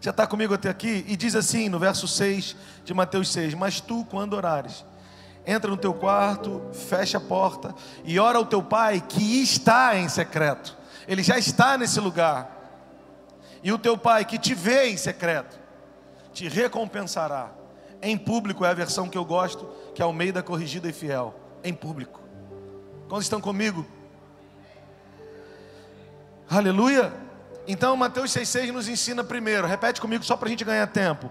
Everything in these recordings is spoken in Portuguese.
Já está comigo até aqui? E diz assim no verso 6 de Mateus 6: Mas tu, quando orares, entra no teu quarto, fecha a porta e ora ao teu pai que está em secreto. Ele já está nesse lugar. E o teu pai que te vê em secreto, te recompensará. Em público é a versão que eu gosto, que é o meio da corrigida e fiel. Em público. Quando estão comigo? Aleluia. Então Mateus 6,6 nos ensina primeiro. Repete comigo só para a gente ganhar tempo.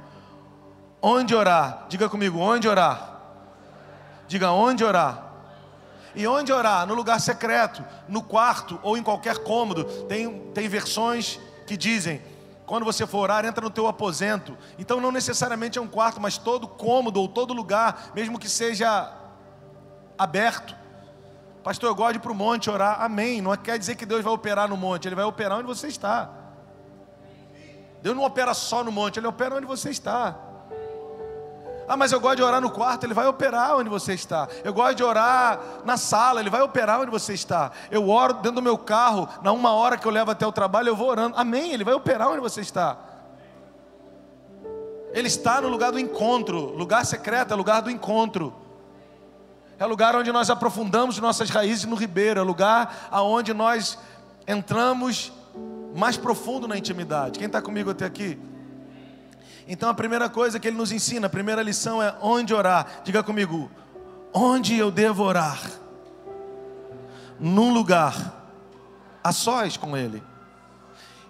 Onde orar? Diga comigo, onde orar? Diga onde orar. E onde orar? No lugar secreto, no quarto ou em qualquer cômodo. Tem, tem versões que dizem quando você for orar, entra no teu aposento. Então não necessariamente é um quarto, mas todo cômodo ou todo lugar, mesmo que seja aberto. Pastor, eu gosto de ir para o monte orar. Amém. Não quer dizer que Deus vai operar no monte, Ele vai operar onde você está. Deus não opera só no monte, Ele opera onde você está. Ah, mas eu gosto de orar no quarto, ele vai operar onde você está. Eu gosto de orar na sala, ele vai operar onde você está. Eu oro dentro do meu carro, na uma hora que eu levo até o trabalho, eu vou orando. Amém, ele vai operar onde você está. Ele está no lugar do encontro, lugar secreto é lugar do encontro. É lugar onde nós aprofundamos nossas raízes no ribeiro, é lugar aonde nós entramos mais profundo na intimidade. Quem está comigo até aqui? Então a primeira coisa que ele nos ensina, a primeira lição é onde orar. Diga comigo, onde eu devo orar? Num lugar, a sós com ele.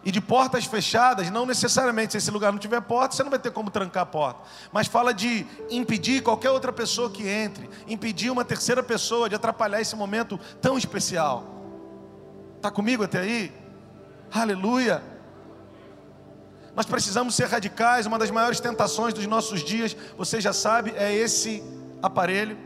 E de portas fechadas, não necessariamente, se esse lugar não tiver porta, você não vai ter como trancar a porta. Mas fala de impedir qualquer outra pessoa que entre, impedir uma terceira pessoa de atrapalhar esse momento tão especial. Está comigo até aí? Aleluia. Nós precisamos ser radicais. Uma das maiores tentações dos nossos dias, você já sabe, é esse aparelho.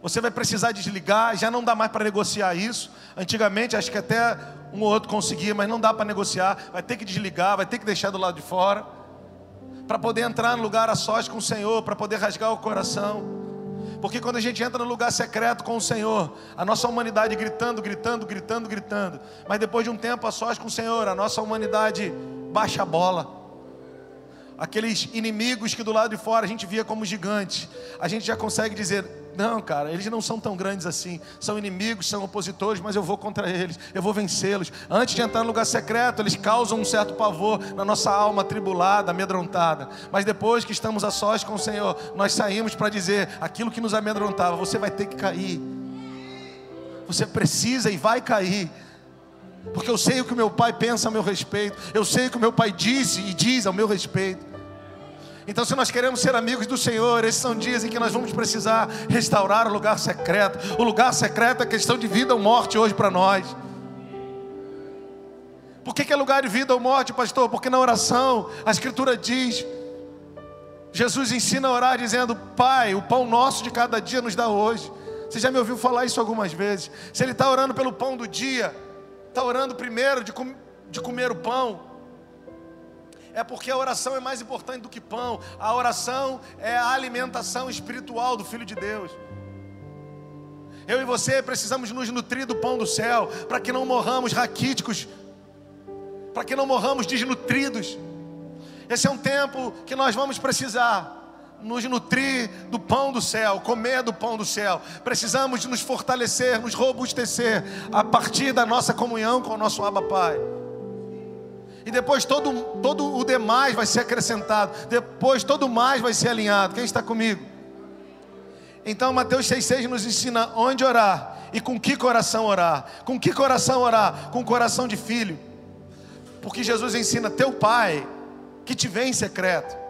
Você vai precisar desligar, já não dá mais para negociar isso. Antigamente, acho que até um ou outro conseguia, mas não dá para negociar. Vai ter que desligar, vai ter que deixar do lado de fora. Para poder entrar no lugar a sós com o Senhor, para poder rasgar o coração. Porque quando a gente entra no lugar secreto com o Senhor, a nossa humanidade gritando, gritando, gritando, gritando. Mas depois de um tempo a sós com o Senhor, a nossa humanidade baixa a bola. Aqueles inimigos que do lado de fora a gente via como gigantes, a gente já consegue dizer: não, cara, eles não são tão grandes assim. São inimigos, são opositores, mas eu vou contra eles, eu vou vencê-los. Antes de entrar no lugar secreto, eles causam um certo pavor na nossa alma atribulada, amedrontada. Mas depois que estamos a sós com o Senhor, nós saímos para dizer aquilo que nos amedrontava: você vai ter que cair. Você precisa e vai cair porque eu sei o que meu pai pensa a meu respeito, eu sei o que meu pai disse e diz ao meu respeito. Então, se nós queremos ser amigos do Senhor, esses são dias em que nós vamos precisar restaurar o lugar secreto. O lugar secreto é questão de vida ou morte hoje para nós. Por que, que é lugar de vida ou morte, pastor? Porque na oração a Escritura diz: Jesus ensina a orar dizendo: Pai, o pão nosso de cada dia nos dá hoje. Você já me ouviu falar isso algumas vezes. Se ele está orando pelo pão do dia, está orando primeiro de, com, de comer o pão, é porque a oração é mais importante do que pão. A oração é a alimentação espiritual do Filho de Deus. Eu e você precisamos nos nutrir do pão do céu, para que não morramos raquíticos, para que não morramos desnutridos. Esse é um tempo que nós vamos precisar nos nutrir do pão do céu, comer do pão do céu. Precisamos nos fortalecer, nos robustecer a partir da nossa comunhão com o nosso Abba Pai. E depois todo, todo o demais vai ser acrescentado. Depois todo mais vai ser alinhado. Quem está comigo? Então Mateus 6,6 nos ensina onde orar e com que coração orar. Com que coração orar? Com coração de filho. Porque Jesus ensina teu pai que te vê em secreto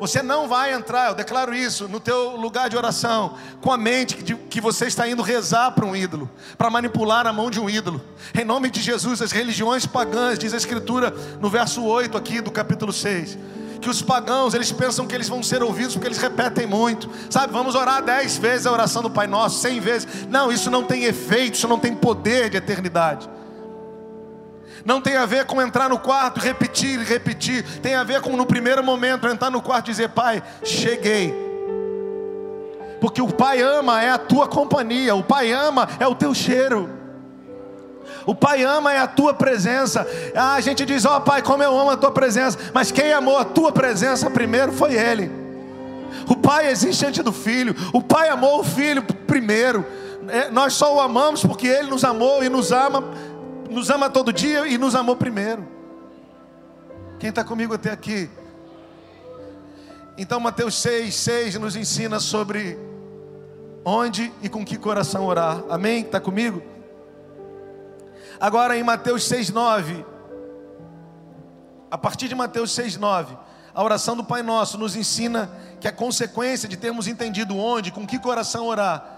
você não vai entrar, eu declaro isso, no teu lugar de oração, com a mente que, que você está indo rezar para um ídolo, para manipular a mão de um ídolo. Em nome de Jesus, as religiões pagãs, diz a Escritura no verso 8 aqui do capítulo 6 que os pagãos, eles pensam que eles vão ser ouvidos porque eles repetem muito. Sabe, vamos orar dez vezes a oração do Pai Nosso, cem vezes. Não, isso não tem efeito, isso não tem poder de eternidade. Não tem a ver com entrar no quarto, repetir repetir. Tem a ver com no primeiro momento entrar no quarto e dizer: Pai, cheguei. Porque o Pai ama é a tua companhia, o Pai ama é o teu cheiro. O Pai ama é a tua presença. Ah, a gente diz, ó oh, Pai, como eu amo a tua presença. Mas quem amou a tua presença primeiro foi Ele. O Pai existe antes do Filho. O Pai amou o Filho primeiro. É, nós só o amamos porque Ele nos amou e nos ama, nos ama todo dia e nos amou primeiro. Quem está comigo até aqui? Então, Mateus 6, 6 nos ensina sobre onde e com que coração orar. Amém? Está comigo? Agora em Mateus 6, 9. A partir de Mateus 6, 9. A oração do Pai Nosso nos ensina que a consequência de termos entendido onde, com que coração orar,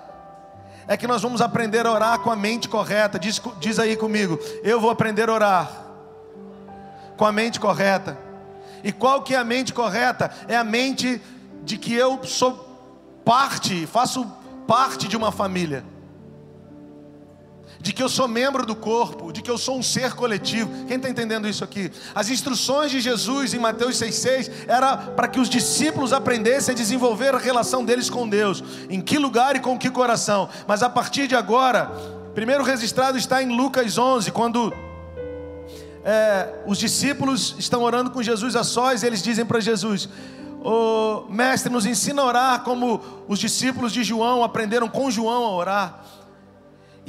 é que nós vamos aprender a orar com a mente correta. Diz, diz aí comigo, eu vou aprender a orar com a mente correta. E qual que é a mente correta? É a mente de que eu sou parte, faço parte de uma família. De que eu sou membro do corpo, de que eu sou um ser coletivo. Quem está entendendo isso aqui? As instruções de Jesus em Mateus 6,6 era para que os discípulos aprendessem a desenvolver a relação deles com Deus. Em que lugar e com que coração. Mas a partir de agora, primeiro registrado está em Lucas 11, quando é, os discípulos estão orando com Jesus a sós, e eles dizem para Jesus: oh, Mestre, nos ensina a orar como os discípulos de João aprenderam com João a orar.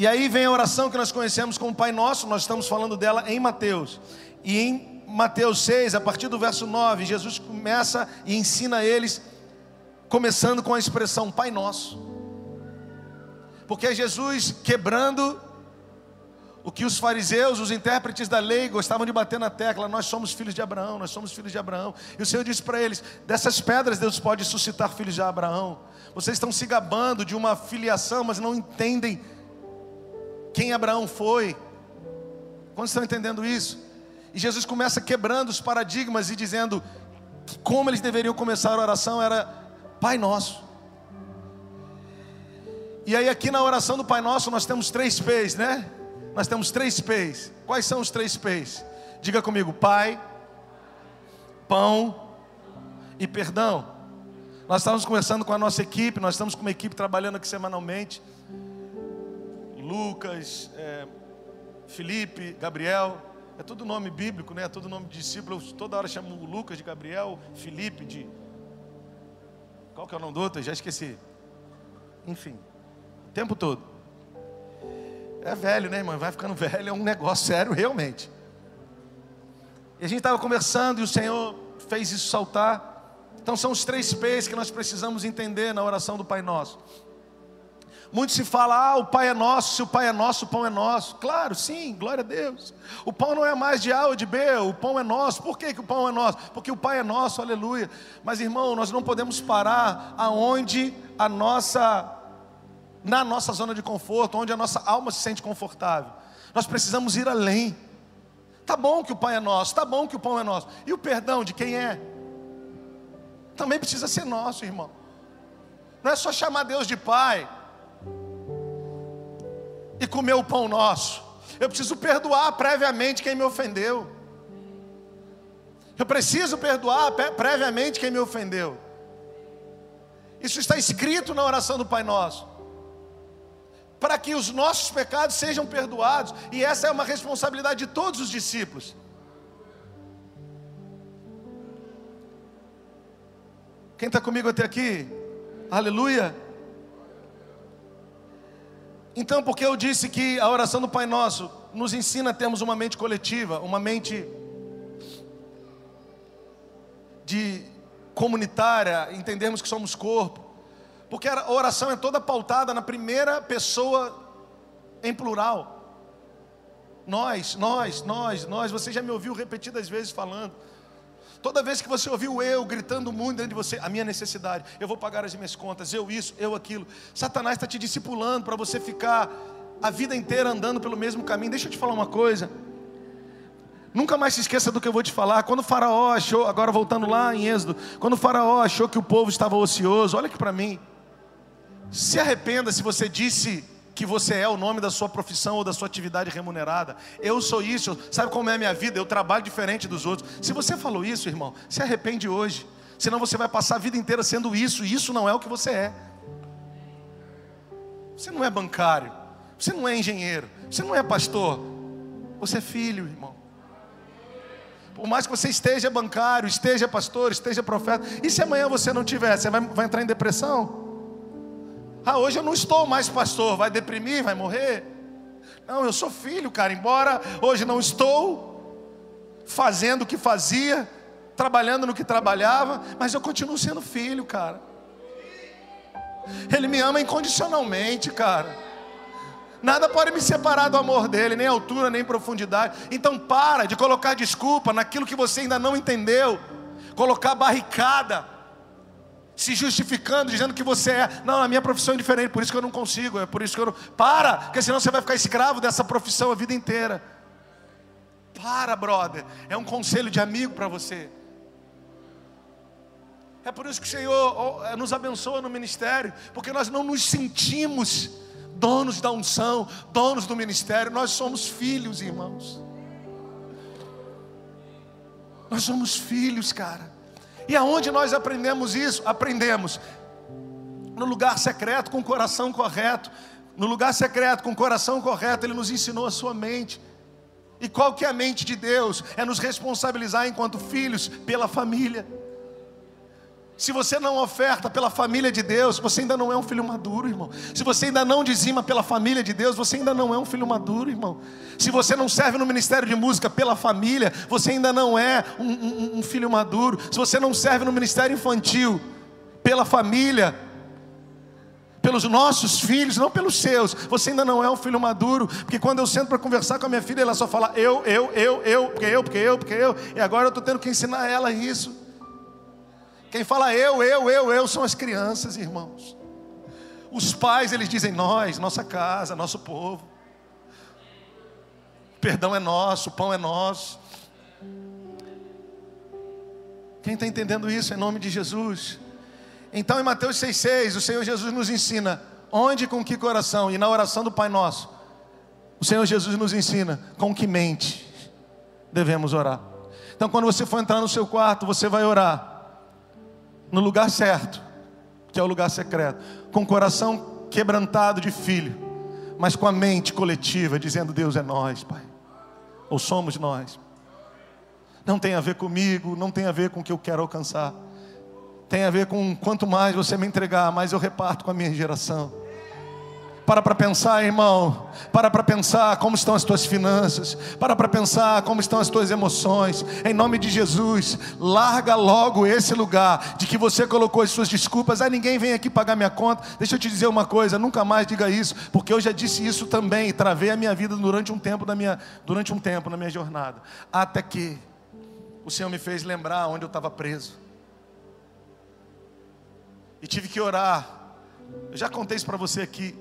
E aí vem a oração que nós conhecemos como Pai Nosso, nós estamos falando dela em Mateus. E em Mateus 6, a partir do verso 9, Jesus começa e ensina eles, começando com a expressão Pai Nosso. Porque é Jesus quebrando o que os fariseus, os intérpretes da lei, gostavam de bater na tecla: nós somos filhos de Abraão, nós somos filhos de Abraão. E o Senhor disse para eles: dessas pedras Deus pode suscitar filhos de Abraão. Vocês estão se gabando de uma filiação, mas não entendem quem Abraão foi. Quando estão entendendo isso? E Jesus começa quebrando os paradigmas e dizendo que como eles deveriam começar a oração era Pai Nosso. E aí aqui na oração do Pai Nosso nós temos três P's, né? Nós temos três P's. Quais são os três P's? Diga comigo: Pai, pão e perdão. Nós estamos conversando com a nossa equipe, nós estamos com uma equipe trabalhando aqui semanalmente. Lucas, é, Felipe, Gabriel, é tudo nome bíblico, né? É tudo nome de discípulo. Eu toda hora chamo Lucas de Gabriel, Felipe de. Qual que é o nome do outro? Eu já esqueci. Enfim, o tempo todo. É velho, né, irmão? Vai ficando velho, é um negócio sério, realmente. E a gente estava conversando e o Senhor fez isso saltar. Então são os três P's que nós precisamos entender na oração do Pai Nosso. Muito se fala, ah, o Pai é nosso, o Pai é nosso, o pão é nosso. Claro, sim, glória a Deus. O pão não é mais de A ou de B, o pão é nosso. Por que, que o pão é nosso? Porque o Pai é nosso, aleluia. Mas irmão, nós não podemos parar aonde a nossa na nossa zona de conforto, onde a nossa alma se sente confortável. Nós precisamos ir além. Tá bom que o Pai é nosso, tá bom que o pão é nosso. E o perdão de quem é? Também precisa ser nosso, irmão. Não é só chamar Deus de Pai e comer o pão nosso. Eu preciso perdoar previamente quem me ofendeu. Eu preciso perdoar previamente quem me ofendeu. Isso está escrito na oração do Pai Nosso para que os nossos pecados sejam perdoados, e essa é uma responsabilidade de todos os discípulos. Quem está comigo até aqui? Aleluia. Então, porque eu disse que a oração do Pai Nosso nos ensina a termos uma mente coletiva, uma mente de comunitária, entendermos que somos corpo. Porque a oração é toda pautada na primeira pessoa em plural. Nós, nós, nós, nós. Você já me ouviu repetidas vezes falando. Toda vez que você ouviu eu gritando muito dentro de você, a minha necessidade, eu vou pagar as minhas contas, eu isso, eu aquilo. Satanás está te discipulando para você ficar a vida inteira andando pelo mesmo caminho. Deixa eu te falar uma coisa. Nunca mais se esqueça do que eu vou te falar. Quando o Faraó achou, agora voltando lá em Êxodo, quando o Faraó achou que o povo estava ocioso, olha aqui para mim. Se arrependa se você disse que você é o nome da sua profissão ou da sua atividade remunerada. Eu sou isso, sabe como é a minha vida? Eu trabalho diferente dos outros. Se você falou isso, irmão, se arrepende hoje. Senão você vai passar a vida inteira sendo isso, e isso não é o que você é. Você não é bancário, você não é engenheiro, você não é pastor, Você é filho, irmão. Por mais que você esteja bancário, esteja pastor, esteja profeta, e se amanhã você não tiver, você vai, vai entrar em depressão? Ah, hoje eu não estou mais pastor, vai deprimir, vai morrer? Não, eu sou filho, cara, embora hoje não estou fazendo o que fazia, trabalhando no que trabalhava, mas eu continuo sendo filho, cara. Ele me ama incondicionalmente, cara. Nada pode me separar do amor dele, nem altura, nem profundidade. Então para de colocar desculpa naquilo que você ainda não entendeu. Colocar barricada, se justificando, dizendo que você é. Não, a minha profissão é diferente, por isso que eu não consigo, é por isso que eu não. Para, porque senão você vai ficar escravo dessa profissão a vida inteira. Para, brother. É um conselho de amigo para você. É por isso que o Senhor nos abençoa no ministério, porque nós não nos sentimos donos da unção, donos do ministério, nós somos filhos, irmãos. Nós somos filhos, cara. E aonde nós aprendemos isso? Aprendemos no lugar secreto, com o coração correto. No lugar secreto, com o coração correto, Ele nos ensinou a sua mente. E qual que é a mente de Deus? É nos responsabilizar enquanto filhos pela família. Se você não oferta pela família de Deus, você ainda não é um filho maduro, irmão. Se você ainda não dizima pela família de Deus, você ainda não é um filho maduro, irmão. Se você não serve no ministério de música pela família, você ainda não é um, um, um filho maduro. Se você não serve no ministério infantil pela família, pelos nossos filhos, não pelos seus. Você ainda não é um filho maduro, porque quando eu sento para conversar com a minha filha, ela só fala eu, eu, eu, eu, porque eu, porque eu, porque eu, e agora eu estou tendo que ensinar ela isso. Quem fala eu, eu, eu, eu são as crianças, irmãos. Os pais, eles dizem nós, nossa casa, nosso povo. O perdão é nosso, o pão é nosso. Quem está entendendo isso em nome de Jesus? Então em Mateus 6,6, o Senhor Jesus nos ensina onde com que coração, e na oração do Pai Nosso, o Senhor Jesus nos ensina com que mente devemos orar. Então quando você for entrar no seu quarto, você vai orar no lugar certo, que é o lugar secreto, com o coração quebrantado de filho, mas com a mente coletiva, dizendo: Deus é nós, Pai, ou somos nós. Não tem a ver comigo, não tem a ver com o que eu quero alcançar, tem a ver com quanto mais você me entregar, mais eu reparto com a minha geração. Para para pensar, irmão. Para para pensar como estão as tuas finanças. Para para pensar como estão as tuas emoções. Em nome de Jesus, larga logo esse lugar de que você colocou as suas desculpas. Ah, ninguém vem aqui pagar minha conta. Deixa eu te dizer uma coisa, nunca mais diga isso, porque eu já disse isso também e travei a minha vida durante um tempo na minha durante um tempo na minha jornada. Até que o Senhor me fez lembrar onde eu estava preso. E tive que orar. Eu já contei isso para você aqui.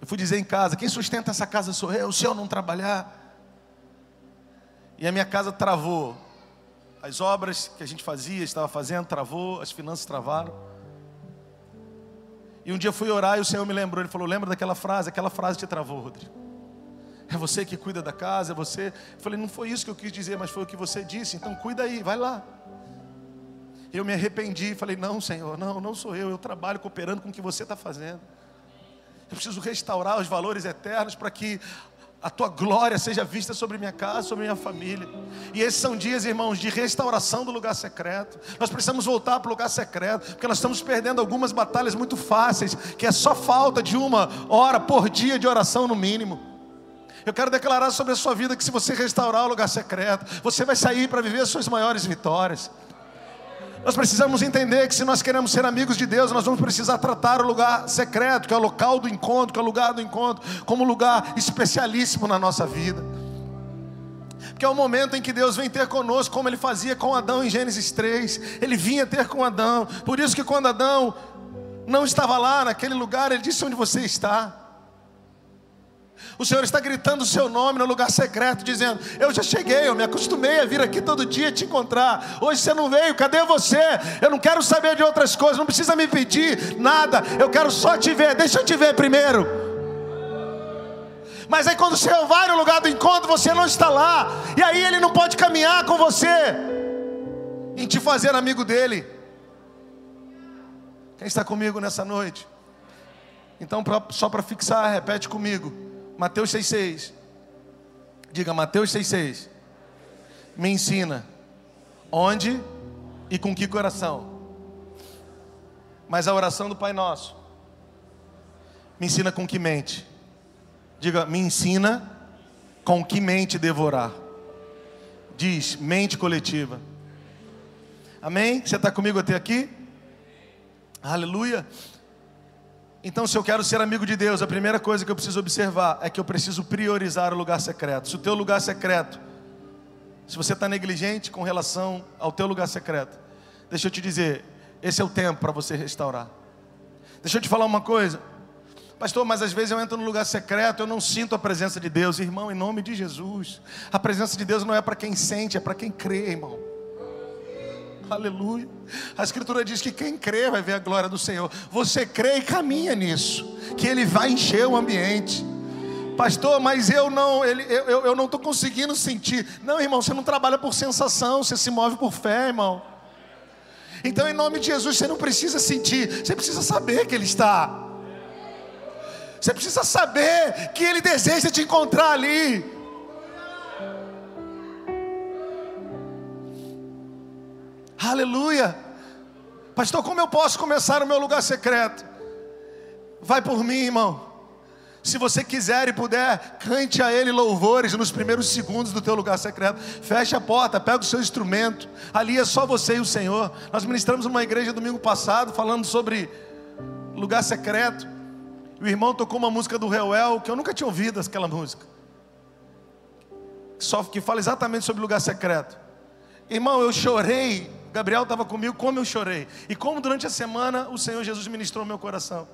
Eu fui dizer em casa: quem sustenta essa casa sou eu, se eu não trabalhar. E a minha casa travou. As obras que a gente fazia, estava fazendo, travou, as finanças travaram. E um dia eu fui orar e o Senhor me lembrou. Ele falou: Lembra daquela frase? Aquela frase te travou, Rodrigo. É você que cuida da casa, é você. Eu falei: Não foi isso que eu quis dizer, mas foi o que você disse. Então cuida aí, vai lá. Eu me arrependi e falei: Não, Senhor, não, não sou eu. Eu trabalho cooperando com o que você está fazendo. Eu preciso restaurar os valores eternos para que a tua glória seja vista sobre minha casa, sobre minha família. E esses são dias, irmãos, de restauração do lugar secreto. Nós precisamos voltar para o lugar secreto, porque nós estamos perdendo algumas batalhas muito fáceis, que é só falta de uma hora por dia de oração no mínimo. Eu quero declarar sobre a sua vida que se você restaurar o lugar secreto, você vai sair para viver as suas maiores vitórias. Nós precisamos entender que se nós queremos ser amigos de Deus, nós vamos precisar tratar o lugar secreto, que é o local do encontro, que é o lugar do encontro, como lugar especialíssimo na nossa vida. Que é o momento em que Deus vem ter conosco, como ele fazia com Adão em Gênesis 3. Ele vinha ter com Adão. Por isso que quando Adão não estava lá naquele lugar, ele disse onde você está. O Senhor está gritando o seu nome no lugar secreto, dizendo: Eu já cheguei, eu me acostumei a vir aqui todo dia te encontrar. Hoje você não veio, cadê você? Eu não quero saber de outras coisas, não precisa me pedir nada, eu quero só te ver, deixa eu te ver primeiro. Mas aí quando o Senhor vai no lugar do encontro, você não está lá, e aí ele não pode caminhar com você, em te fazer amigo dele. Quem está comigo nessa noite? Então, só para fixar, repete comigo. Mateus 6,6. Diga Mateus 6,6. Me ensina onde e com que coração. Mas a oração do Pai Nosso me ensina com que mente. Diga, me ensina com que mente devorar. Diz, mente coletiva. Amém? Você está comigo até aqui? Aleluia. Então, se eu quero ser amigo de Deus, a primeira coisa que eu preciso observar é que eu preciso priorizar o lugar secreto. Se o teu lugar secreto, se você está negligente com relação ao teu lugar secreto, deixa eu te dizer, esse é o tempo para você restaurar. Deixa eu te falar uma coisa, pastor, mas às vezes eu entro no lugar secreto, eu não sinto a presença de Deus, irmão, em nome de Jesus. A presença de Deus não é para quem sente, é para quem crê, irmão. Aleluia. A Escritura diz que quem crê vai ver a glória do Senhor. Você crê e caminha nisso, que Ele vai encher o ambiente. Pastor, mas eu não, ele, eu, eu não estou conseguindo sentir. Não, irmão, você não trabalha por sensação, você se move por fé, irmão. Então, em nome de Jesus, você não precisa sentir, você precisa saber que Ele está. Você precisa saber que Ele deseja te encontrar ali. Aleluia. Pastor, como eu posso começar o meu lugar secreto? Vai por mim, irmão. Se você quiser e puder, cante a Ele louvores nos primeiros segundos do teu lugar secreto. Feche a porta, pega o seu instrumento. Ali é só você e o Senhor. Nós ministramos uma igreja domingo passado falando sobre lugar secreto. O irmão tocou uma música do Reuel que eu nunca tinha ouvido aquela música. Só que fala exatamente sobre lugar secreto. Irmão, eu chorei Gabriel estava comigo, como eu chorei. E como durante a semana o Senhor Jesus ministrou meu coração.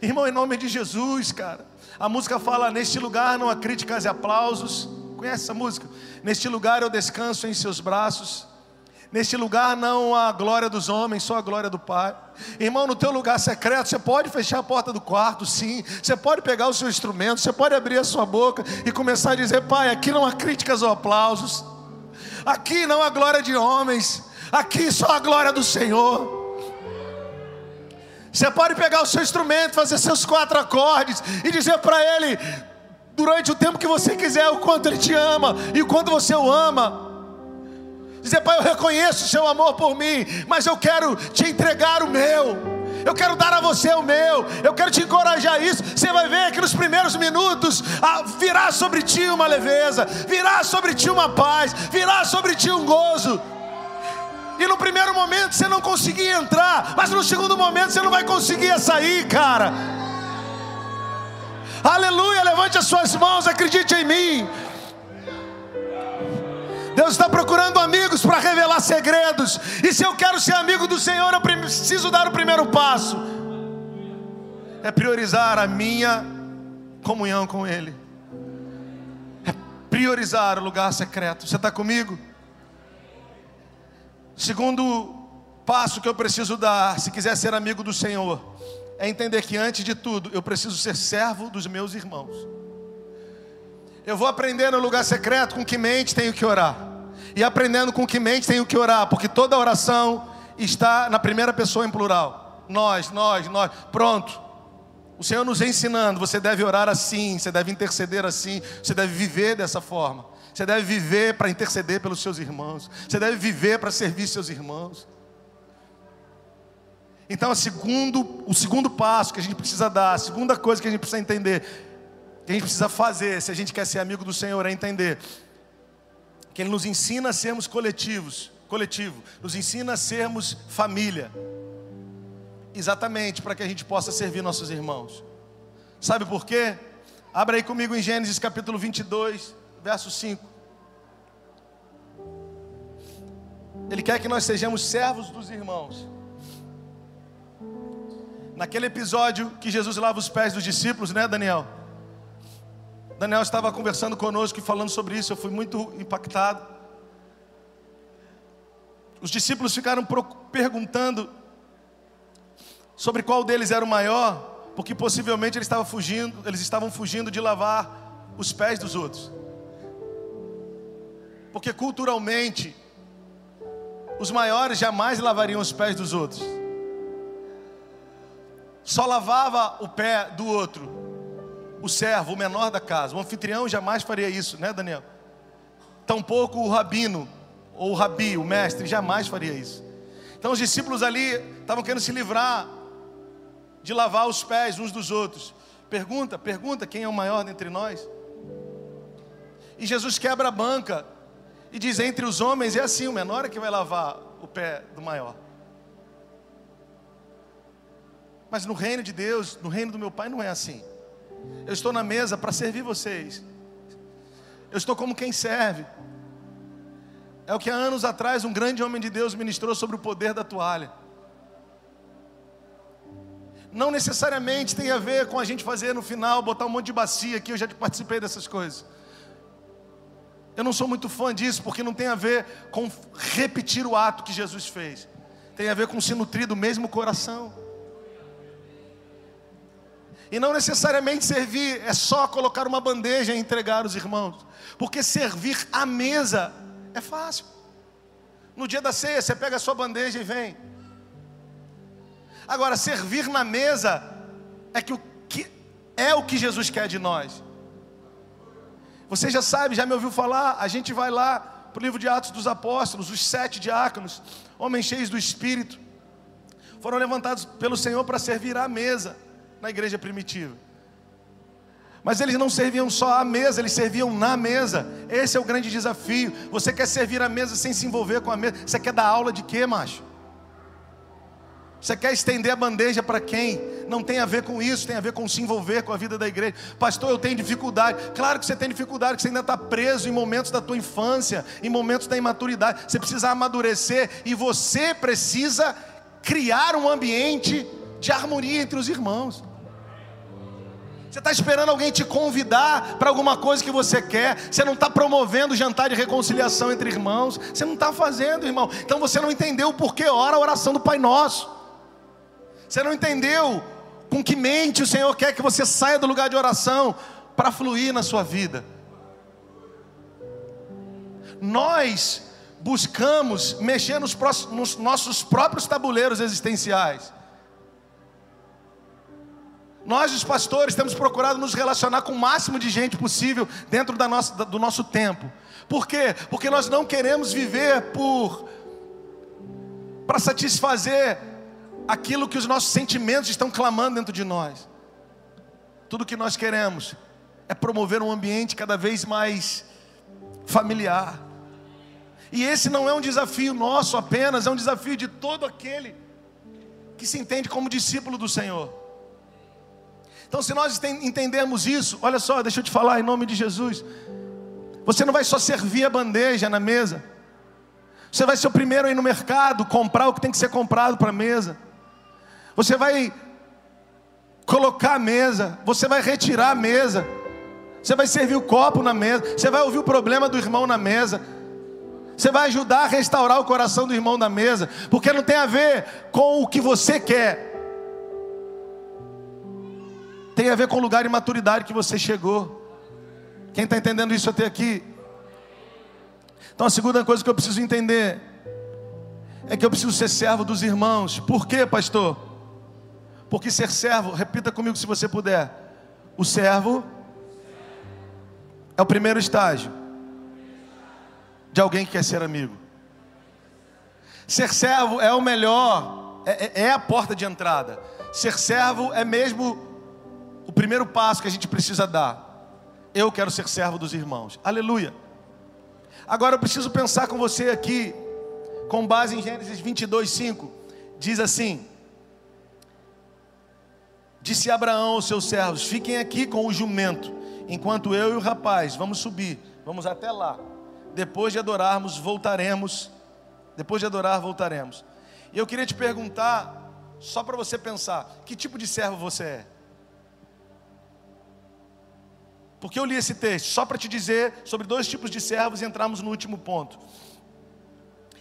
Irmão, em nome de Jesus, cara. A música fala: Neste lugar não há críticas e aplausos. Conhece essa música? Neste lugar eu descanso em seus braços. Neste lugar não há glória dos homens, só a glória do Pai. Irmão, no teu lugar secreto, você pode fechar a porta do quarto, sim. Você pode pegar o seu instrumento, você pode abrir a sua boca e começar a dizer: Pai, aqui não há críticas ou aplausos. Aqui não há glória de homens. Aqui só a glória do Senhor. Você pode pegar o seu instrumento, fazer seus quatro acordes e dizer para Ele, durante o tempo que você quiser, o quanto Ele te ama e o quanto você o ama. Dizer, Pai, eu reconheço o seu amor por mim, mas eu quero te entregar o meu. Eu quero dar a você o meu, eu quero te encorajar a isso. Você vai ver que nos primeiros minutos ah, virá sobre ti uma leveza, virá sobre ti uma paz, virá sobre ti um gozo. E no primeiro momento você não conseguia entrar, mas no segundo momento você não vai conseguir sair, cara. Aleluia, levante as suas mãos, acredite em mim. Deus está procurando amigos para revelar segredos. E se eu quero ser amigo do Senhor, eu preciso dar o primeiro passo. É priorizar a minha comunhão com Ele. É priorizar o lugar secreto. Você está comigo? Segundo passo que eu preciso dar, se quiser ser amigo do Senhor, é entender que antes de tudo eu preciso ser servo dos meus irmãos. Eu vou aprender no lugar secreto com que mente tenho que orar. E aprendendo com que mente tenho que orar, porque toda oração está na primeira pessoa em plural. Nós, nós, nós. Pronto. O Senhor nos ensinando, você deve orar assim, você deve interceder assim, você deve viver dessa forma. Você deve viver para interceder pelos seus irmãos. Você deve viver para servir seus irmãos. Então, segundo, o segundo passo que a gente precisa dar, a segunda coisa que a gente precisa entender, que a gente precisa fazer, se a gente quer ser amigo do Senhor, é entender que Ele nos ensina a sermos coletivos, coletivo, nos ensina a sermos família, exatamente para que a gente possa servir nossos irmãos. Sabe por quê? Abra aí comigo em Gênesis capítulo 22 verso 5. Ele quer que nós sejamos servos dos irmãos. Naquele episódio que Jesus lava os pés dos discípulos, né, Daniel? Daniel estava conversando conosco e falando sobre isso, eu fui muito impactado. Os discípulos ficaram perguntando sobre qual deles era o maior, porque possivelmente eles estavam fugindo, eles estavam fugindo de lavar os pés dos outros. Porque culturalmente, os maiores jamais lavariam os pés dos outros. Só lavava o pé do outro o servo, o menor da casa. O anfitrião jamais faria isso, né, Daniel? Tampouco o rabino, ou o rabi, o mestre, jamais faria isso. Então os discípulos ali estavam querendo se livrar de lavar os pés uns dos outros. Pergunta, pergunta quem é o maior dentre nós. E Jesus quebra a banca e diz: entre os homens é assim, o menor é que vai lavar o pé do maior. Mas no reino de Deus, no reino do meu Pai, não é assim. Eu estou na mesa para servir vocês. Eu estou como quem serve. É o que há anos atrás um grande homem de Deus ministrou sobre o poder da toalha. Não necessariamente tem a ver com a gente fazer no final, botar um monte de bacia aqui, eu já participei dessas coisas. Eu não sou muito fã disso, porque não tem a ver com repetir o ato que Jesus fez. Tem a ver com se nutrir do mesmo coração. E não necessariamente servir é só colocar uma bandeja e entregar os irmãos. Porque servir à mesa é fácil. No dia da ceia, você pega a sua bandeja e vem. Agora, servir na mesa é que o que é o que Jesus quer de nós. Você já sabe, já me ouviu falar, a gente vai lá para o livro de Atos dos Apóstolos, os sete diáconos, homens cheios do Espírito, foram levantados pelo Senhor para servir à mesa na igreja primitiva. Mas eles não serviam só à mesa, eles serviam na mesa. Esse é o grande desafio. Você quer servir à mesa sem se envolver com a mesa? Você quer dar aula de quê, macho? Você quer estender a bandeja para quem? Não tem a ver com isso, tem a ver com se envolver com a vida da igreja. Pastor, eu tenho dificuldade. Claro que você tem dificuldade, que você ainda está preso em momentos da tua infância, em momentos da imaturidade. Você precisa amadurecer e você precisa criar um ambiente de harmonia entre os irmãos. Você está esperando alguém te convidar para alguma coisa que você quer. Você não está promovendo jantar de reconciliação entre irmãos. Você não está fazendo, irmão. Então você não entendeu o porquê ora a oração do Pai Nosso. Você não entendeu com que mente o Senhor quer que você saia do lugar de oração para fluir na sua vida. Nós buscamos mexer nos, nos nossos próprios tabuleiros existenciais. Nós, os pastores, temos procurado nos relacionar com o máximo de gente possível dentro da nossa, do nosso tempo. Por quê? Porque nós não queremos viver por para satisfazer aquilo que os nossos sentimentos estão clamando dentro de nós. Tudo que nós queremos é promover um ambiente cada vez mais familiar. E esse não é um desafio nosso apenas, é um desafio de todo aquele que se entende como discípulo do Senhor. Então, se nós entendermos isso, olha só, deixa eu te falar em nome de Jesus. Você não vai só servir a bandeja na mesa. Você vai ser o primeiro a ir no mercado, comprar o que tem que ser comprado para a mesa. Você vai colocar a mesa, você vai retirar a mesa. Você vai servir o copo na mesa, você vai ouvir o problema do irmão na mesa. Você vai ajudar a restaurar o coração do irmão na mesa, porque não tem a ver com o que você quer, tem a ver com o lugar de maturidade que você chegou. Quem está entendendo isso até aqui? Então a segunda coisa que eu preciso entender é que eu preciso ser servo dos irmãos. Por quê, pastor? Porque ser servo, repita comigo se você puder. O servo é o primeiro estágio de alguém que quer ser amigo. Ser servo é o melhor, é, é, é a porta de entrada. Ser servo é mesmo o primeiro passo que a gente precisa dar. Eu quero ser servo dos irmãos. Aleluia. Agora eu preciso pensar com você aqui, com base em Gênesis 22, 5. Diz assim: Disse Abraão aos seus servos: Fiquem aqui com o jumento, enquanto eu e o rapaz vamos subir, vamos até lá. Depois de adorarmos, voltaremos. Depois de adorar, voltaremos. E eu queria te perguntar, só para você pensar: que tipo de servo você é? Porque eu li esse texto só para te dizer sobre dois tipos de servos e entramos no último ponto.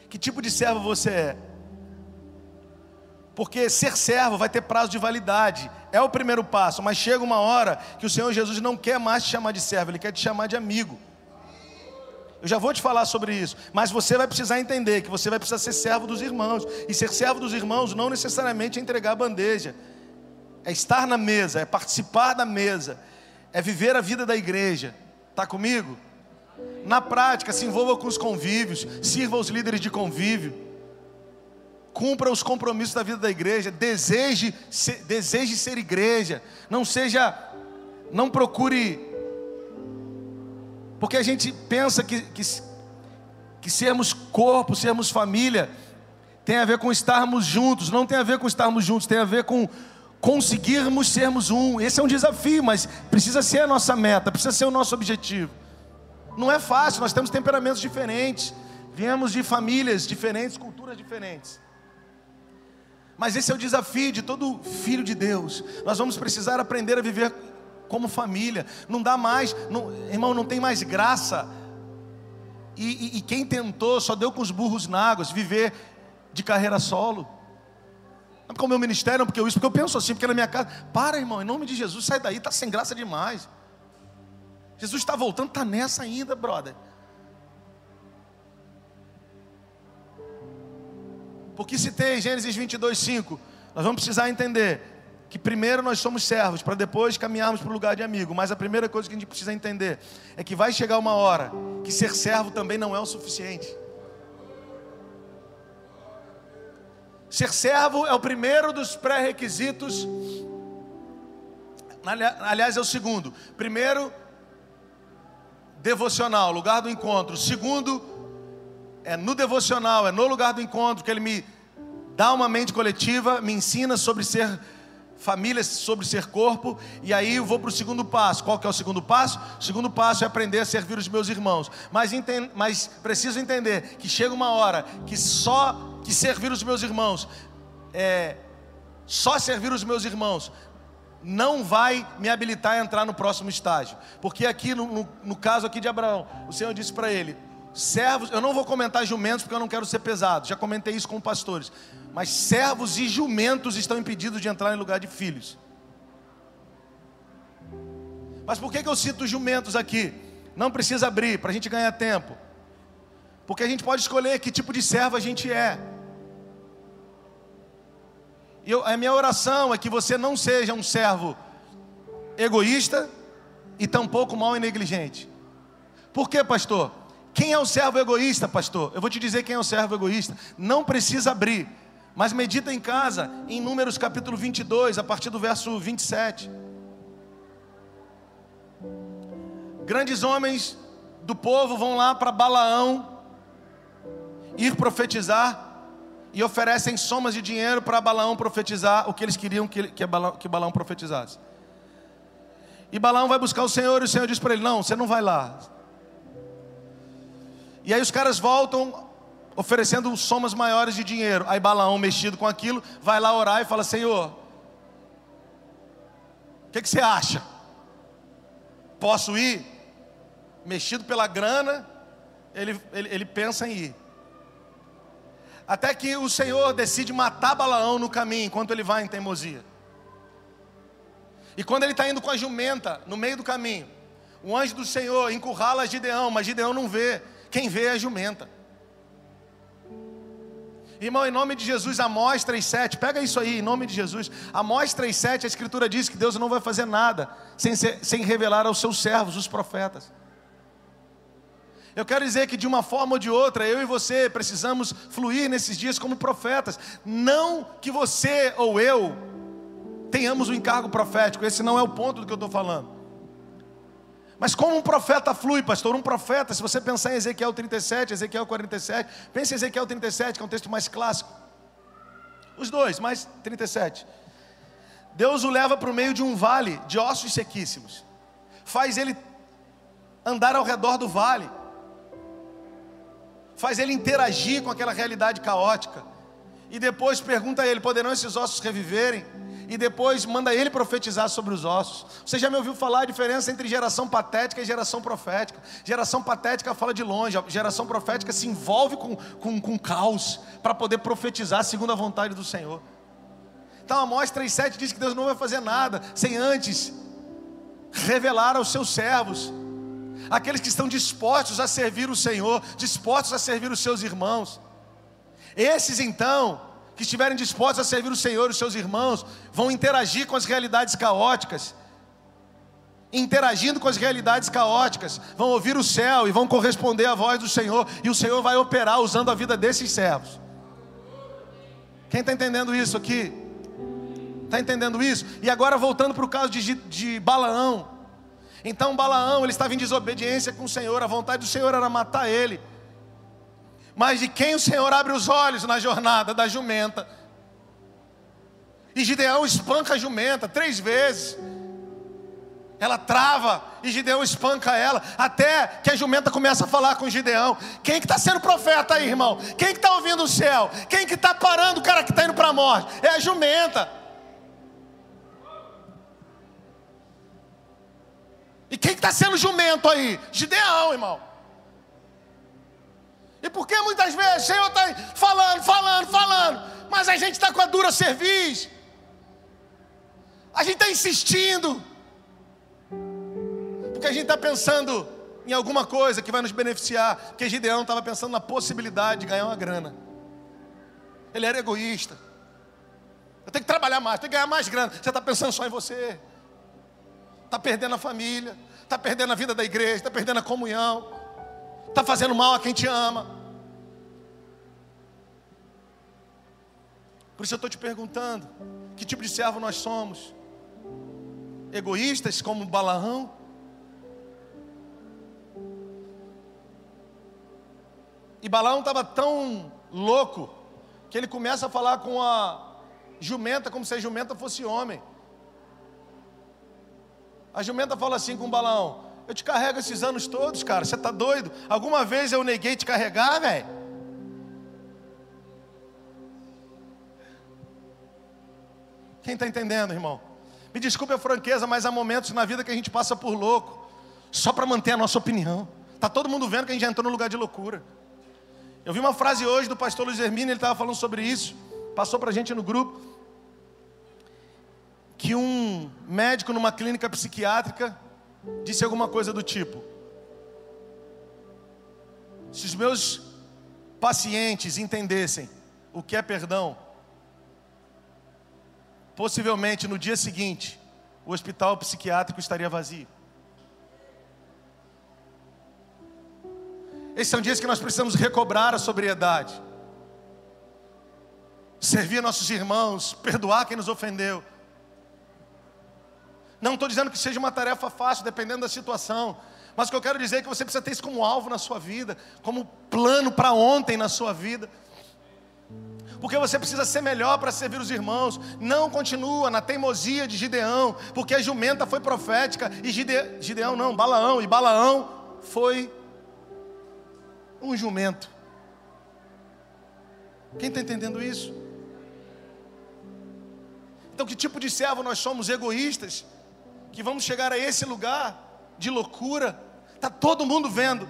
Que tipo de servo você é? Porque ser servo vai ter prazo de validade, é o primeiro passo, mas chega uma hora que o Senhor Jesus não quer mais te chamar de servo, Ele quer te chamar de amigo. Eu já vou te falar sobre isso, mas você vai precisar entender que você vai precisar ser servo dos irmãos, e ser servo dos irmãos não necessariamente é entregar a bandeja, é estar na mesa, é participar da mesa, é viver a vida da igreja. Está comigo? Na prática, se envolva com os convívios, sirva os líderes de convívio, cumpra os compromissos da vida da igreja, deseje ser, deseje ser igreja, não seja, não procure, porque a gente pensa que, que, que sermos corpo, sermos família, tem a ver com estarmos juntos, não tem a ver com estarmos juntos, tem a ver com conseguirmos sermos um. Esse é um desafio, mas precisa ser a nossa meta, precisa ser o nosso objetivo. Não é fácil, nós temos temperamentos diferentes, viemos de famílias diferentes, culturas diferentes. Mas esse é o desafio de todo filho de Deus. Nós vamos precisar aprender a viver como família. Não dá mais, não, irmão, não tem mais graça. E, e, e quem tentou só deu com os burros na água, viver de carreira solo. Não porque o meu ministério, não porque eu isso, porque eu penso assim, porque na minha casa. Para, irmão, em nome de Jesus, sai daí, está sem graça demais. Jesus está voltando, está nessa ainda, brother. Porque se tem Gênesis 22, 5, nós vamos precisar entender que primeiro nós somos servos, para depois caminharmos para o lugar de amigo. Mas a primeira coisa que a gente precisa entender é que vai chegar uma hora que ser servo também não é o suficiente. Ser servo é o primeiro dos pré-requisitos. Aliás, é o segundo. Primeiro, devocional, lugar do encontro. Segundo, é no devocional, é no lugar do encontro que ele me dá uma mente coletiva, me ensina sobre ser família, sobre ser corpo, e aí eu vou para o segundo passo. Qual que é o segundo passo? O segundo passo é aprender a servir os meus irmãos. Mas, mas preciso entender que chega uma hora que só que servir os meus irmãos, é, só servir os meus irmãos, não vai me habilitar a entrar no próximo estágio. Porque aqui, no, no, no caso aqui de Abraão, o Senhor disse para ele: servos, eu não vou comentar jumentos porque eu não quero ser pesado, já comentei isso com pastores. Mas servos e jumentos estão impedidos de entrar em lugar de filhos. Mas por que, que eu cito jumentos aqui? Não precisa abrir, para a gente ganhar tempo. Porque a gente pode escolher que tipo de servo a gente é. Eu, a minha oração é que você não seja um servo egoísta e tampouco mal e negligente. Por quê, pastor? Quem é o servo egoísta, pastor? Eu vou te dizer quem é o servo egoísta. Não precisa abrir, mas medita em casa, em Números capítulo 22, a partir do verso 27. Grandes homens do povo vão lá para Balaão ir profetizar e oferecem somas de dinheiro para Balaão profetizar o que eles queriam que, que, Balaão, que Balaão profetizasse. E Balaão vai buscar o Senhor e o Senhor diz para ele: Não, você não vai lá. E aí os caras voltam oferecendo somas maiores de dinheiro. Aí Balaão, mexido com aquilo, vai lá orar e fala: Senhor, o que, que você acha? Posso ir? Mexido pela grana, ele, ele, ele pensa em ir. Até que o Senhor decide matar Balaão no caminho, enquanto ele vai em teimosia. E quando ele está indo com a jumenta no meio do caminho, o anjo do Senhor encurrala Gideão, mas Gideão não vê. Quem vê é a jumenta. Irmão, em nome de Jesus, Amós 3,7, pega isso aí, em nome de Jesus. Amós 3,7, a Escritura diz que Deus não vai fazer nada sem, ser, sem revelar aos seus servos, os profetas. Eu quero dizer que de uma forma ou de outra, eu e você precisamos fluir nesses dias como profetas. Não que você ou eu tenhamos um encargo profético, esse não é o ponto do que eu estou falando. Mas como um profeta flui, pastor? Um profeta, se você pensar em Ezequiel 37, Ezequiel 47, pense em Ezequiel 37, que é um texto mais clássico. Os dois, mais 37. Deus o leva para o meio de um vale de ossos sequíssimos. Faz ele andar ao redor do vale faz ele interagir com aquela realidade caótica. E depois pergunta a ele: poderão esses ossos reviverem? E depois manda ele profetizar sobre os ossos. Você já me ouviu falar a diferença entre geração patética e geração profética? Geração patética fala de longe, a geração profética se envolve com, com, com caos para poder profetizar segundo a vontade do Senhor. Então Amós 3,7 diz que Deus não vai fazer nada sem antes revelar aos seus servos aqueles que estão dispostos a servir o Senhor, dispostos a servir os seus irmãos. Esses então, que estiverem dispostos a servir o Senhor e os seus irmãos, vão interagir com as realidades caóticas interagindo com as realidades caóticas, vão ouvir o céu e vão corresponder à voz do Senhor, e o Senhor vai operar usando a vida desses servos. Quem está entendendo isso aqui? Está entendendo isso? E agora voltando para o caso de, de Balaão. Então Balaão, ele estava em desobediência com o Senhor, a vontade do Senhor era matar ele. Mas de quem o Senhor abre os olhos na jornada da jumenta? E Gideão espanca a jumenta três vezes. Ela trava e Gideão espanca ela, até que a jumenta começa a falar com Gideão. Quem que está sendo profeta aí, irmão? Quem que está ouvindo o céu? Quem que está parando o cara que está indo para a morte? É a jumenta. E quem que está sendo jumento aí? Gideão, irmão. E por que muitas vezes o Senhor está falando, falando, falando, mas a gente está com a dura cerviz, a gente está insistindo, porque a gente está pensando em alguma coisa que vai nos beneficiar, porque Gideão estava pensando na possibilidade de ganhar uma grana, ele era egoísta, eu tenho que trabalhar mais, tenho que ganhar mais grana, você está pensando só em você, está perdendo a família, está perdendo a vida da igreja, está perdendo a comunhão está fazendo mal a quem te ama. Por isso eu estou te perguntando: que tipo de servo nós somos? Egoístas como Balaão? E Balaão estava tão louco que ele começa a falar com a jumenta como se a jumenta fosse homem. A jumenta fala assim com Balaão: eu te carrego esses anos todos, cara. Você está doido? Alguma vez eu neguei te carregar, velho? Quem está entendendo, irmão? Me desculpe a franqueza, mas há momentos na vida que a gente passa por louco, só para manter a nossa opinião. Tá todo mundo vendo que a gente já entrou no lugar de loucura. Eu vi uma frase hoje do pastor Luiz Hermínio, ele estava falando sobre isso, passou para a gente no grupo, que um médico numa clínica psiquiátrica disse alguma coisa do tipo: se os meus pacientes entendessem o que é perdão, possivelmente no dia seguinte o hospital psiquiátrico estaria vazio. Esses são dias que nós precisamos recobrar a sobriedade, servir nossos irmãos, perdoar quem nos ofendeu. Não estou dizendo que seja uma tarefa fácil, dependendo da situação. Mas o que eu quero dizer é que você precisa ter isso como alvo na sua vida, como plano para ontem na sua vida. Porque você precisa ser melhor para servir os irmãos. Não continua na teimosia de Gideão, porque a jumenta foi profética e Gide... Gideão não, Balaão, e Balaão foi um jumento. Quem está entendendo isso? Então, que tipo de servo nós somos? Egoístas? Que vamos chegar a esse lugar de loucura. Tá todo mundo vendo.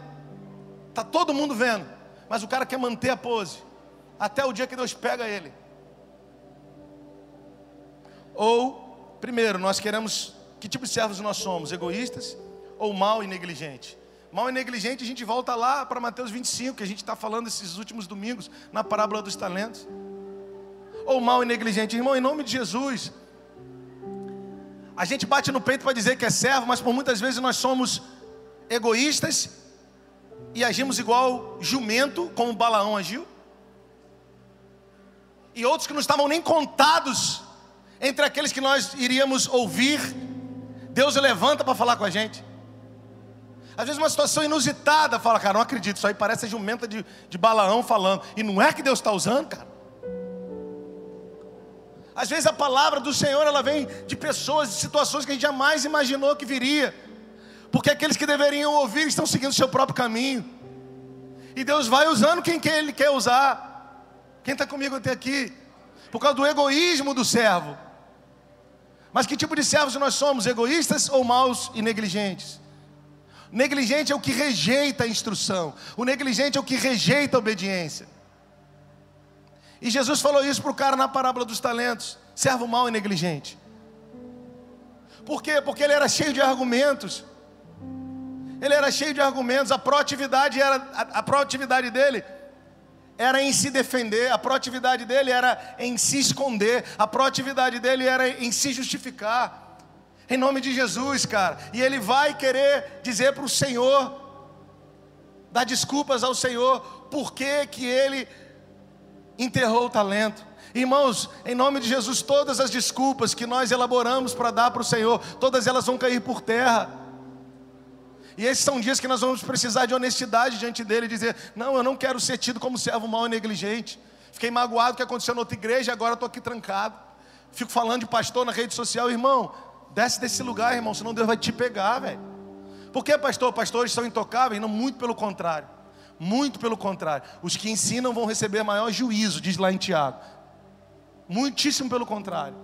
Tá todo mundo vendo. Mas o cara quer manter a pose até o dia que Deus pega ele. Ou, primeiro, nós queremos que tipo de servos nós somos? Egoístas ou mal e negligente? Mal e negligente, a gente volta lá para Mateus 25, que a gente está falando esses últimos domingos na parábola dos talentos. Ou mal e negligente, irmão, em nome de Jesus, a gente bate no peito para dizer que é servo, mas por muitas vezes nós somos egoístas e agimos igual jumento, como Balaão agiu. E outros que não estavam nem contados entre aqueles que nós iríamos ouvir, Deus levanta para falar com a gente. Às vezes uma situação inusitada, fala, cara, não acredito, isso aí parece a jumenta de, de Balaão falando. E não é que Deus está usando, cara. Às vezes a palavra do Senhor ela vem de pessoas, de situações que a gente jamais imaginou que viria. Porque aqueles que deveriam ouvir estão seguindo o seu próprio caminho. E Deus vai usando quem Ele quer usar. Quem está comigo até aqui? Por causa do egoísmo do servo. Mas que tipo de servos nós somos? Egoístas ou maus e negligentes? negligente é o que rejeita a instrução. O negligente é o que rejeita a obediência. E Jesus falou isso para o cara na parábola dos talentos: servo mau e negligente. Por quê? Porque ele era cheio de argumentos. Ele era cheio de argumentos. A proatividade era a, a proatividade dele era em se defender, a proatividade dele era em se esconder, a proatividade dele era em se justificar. Em nome de Jesus, cara. E ele vai querer dizer para o Senhor, dar desculpas ao Senhor, por que que ele enterrou o talento. Irmãos, em nome de Jesus, todas as desculpas que nós elaboramos para dar para o Senhor, todas elas vão cair por terra. E esses são dias que nós vamos precisar de honestidade diante dele e dizer: Não, eu não quero ser tido como servo mau e negligente. Fiquei magoado o que aconteceu na outra igreja, agora estou aqui trancado. Fico falando de pastor na rede social, irmão. Desce desse lugar, irmão, senão Deus vai te pegar, velho. Por que, pastor? Pastores são intocáveis? Não, muito pelo contrário. Muito pelo contrário. Os que ensinam vão receber maior juízo, diz lá em Tiago. Muitíssimo pelo contrário.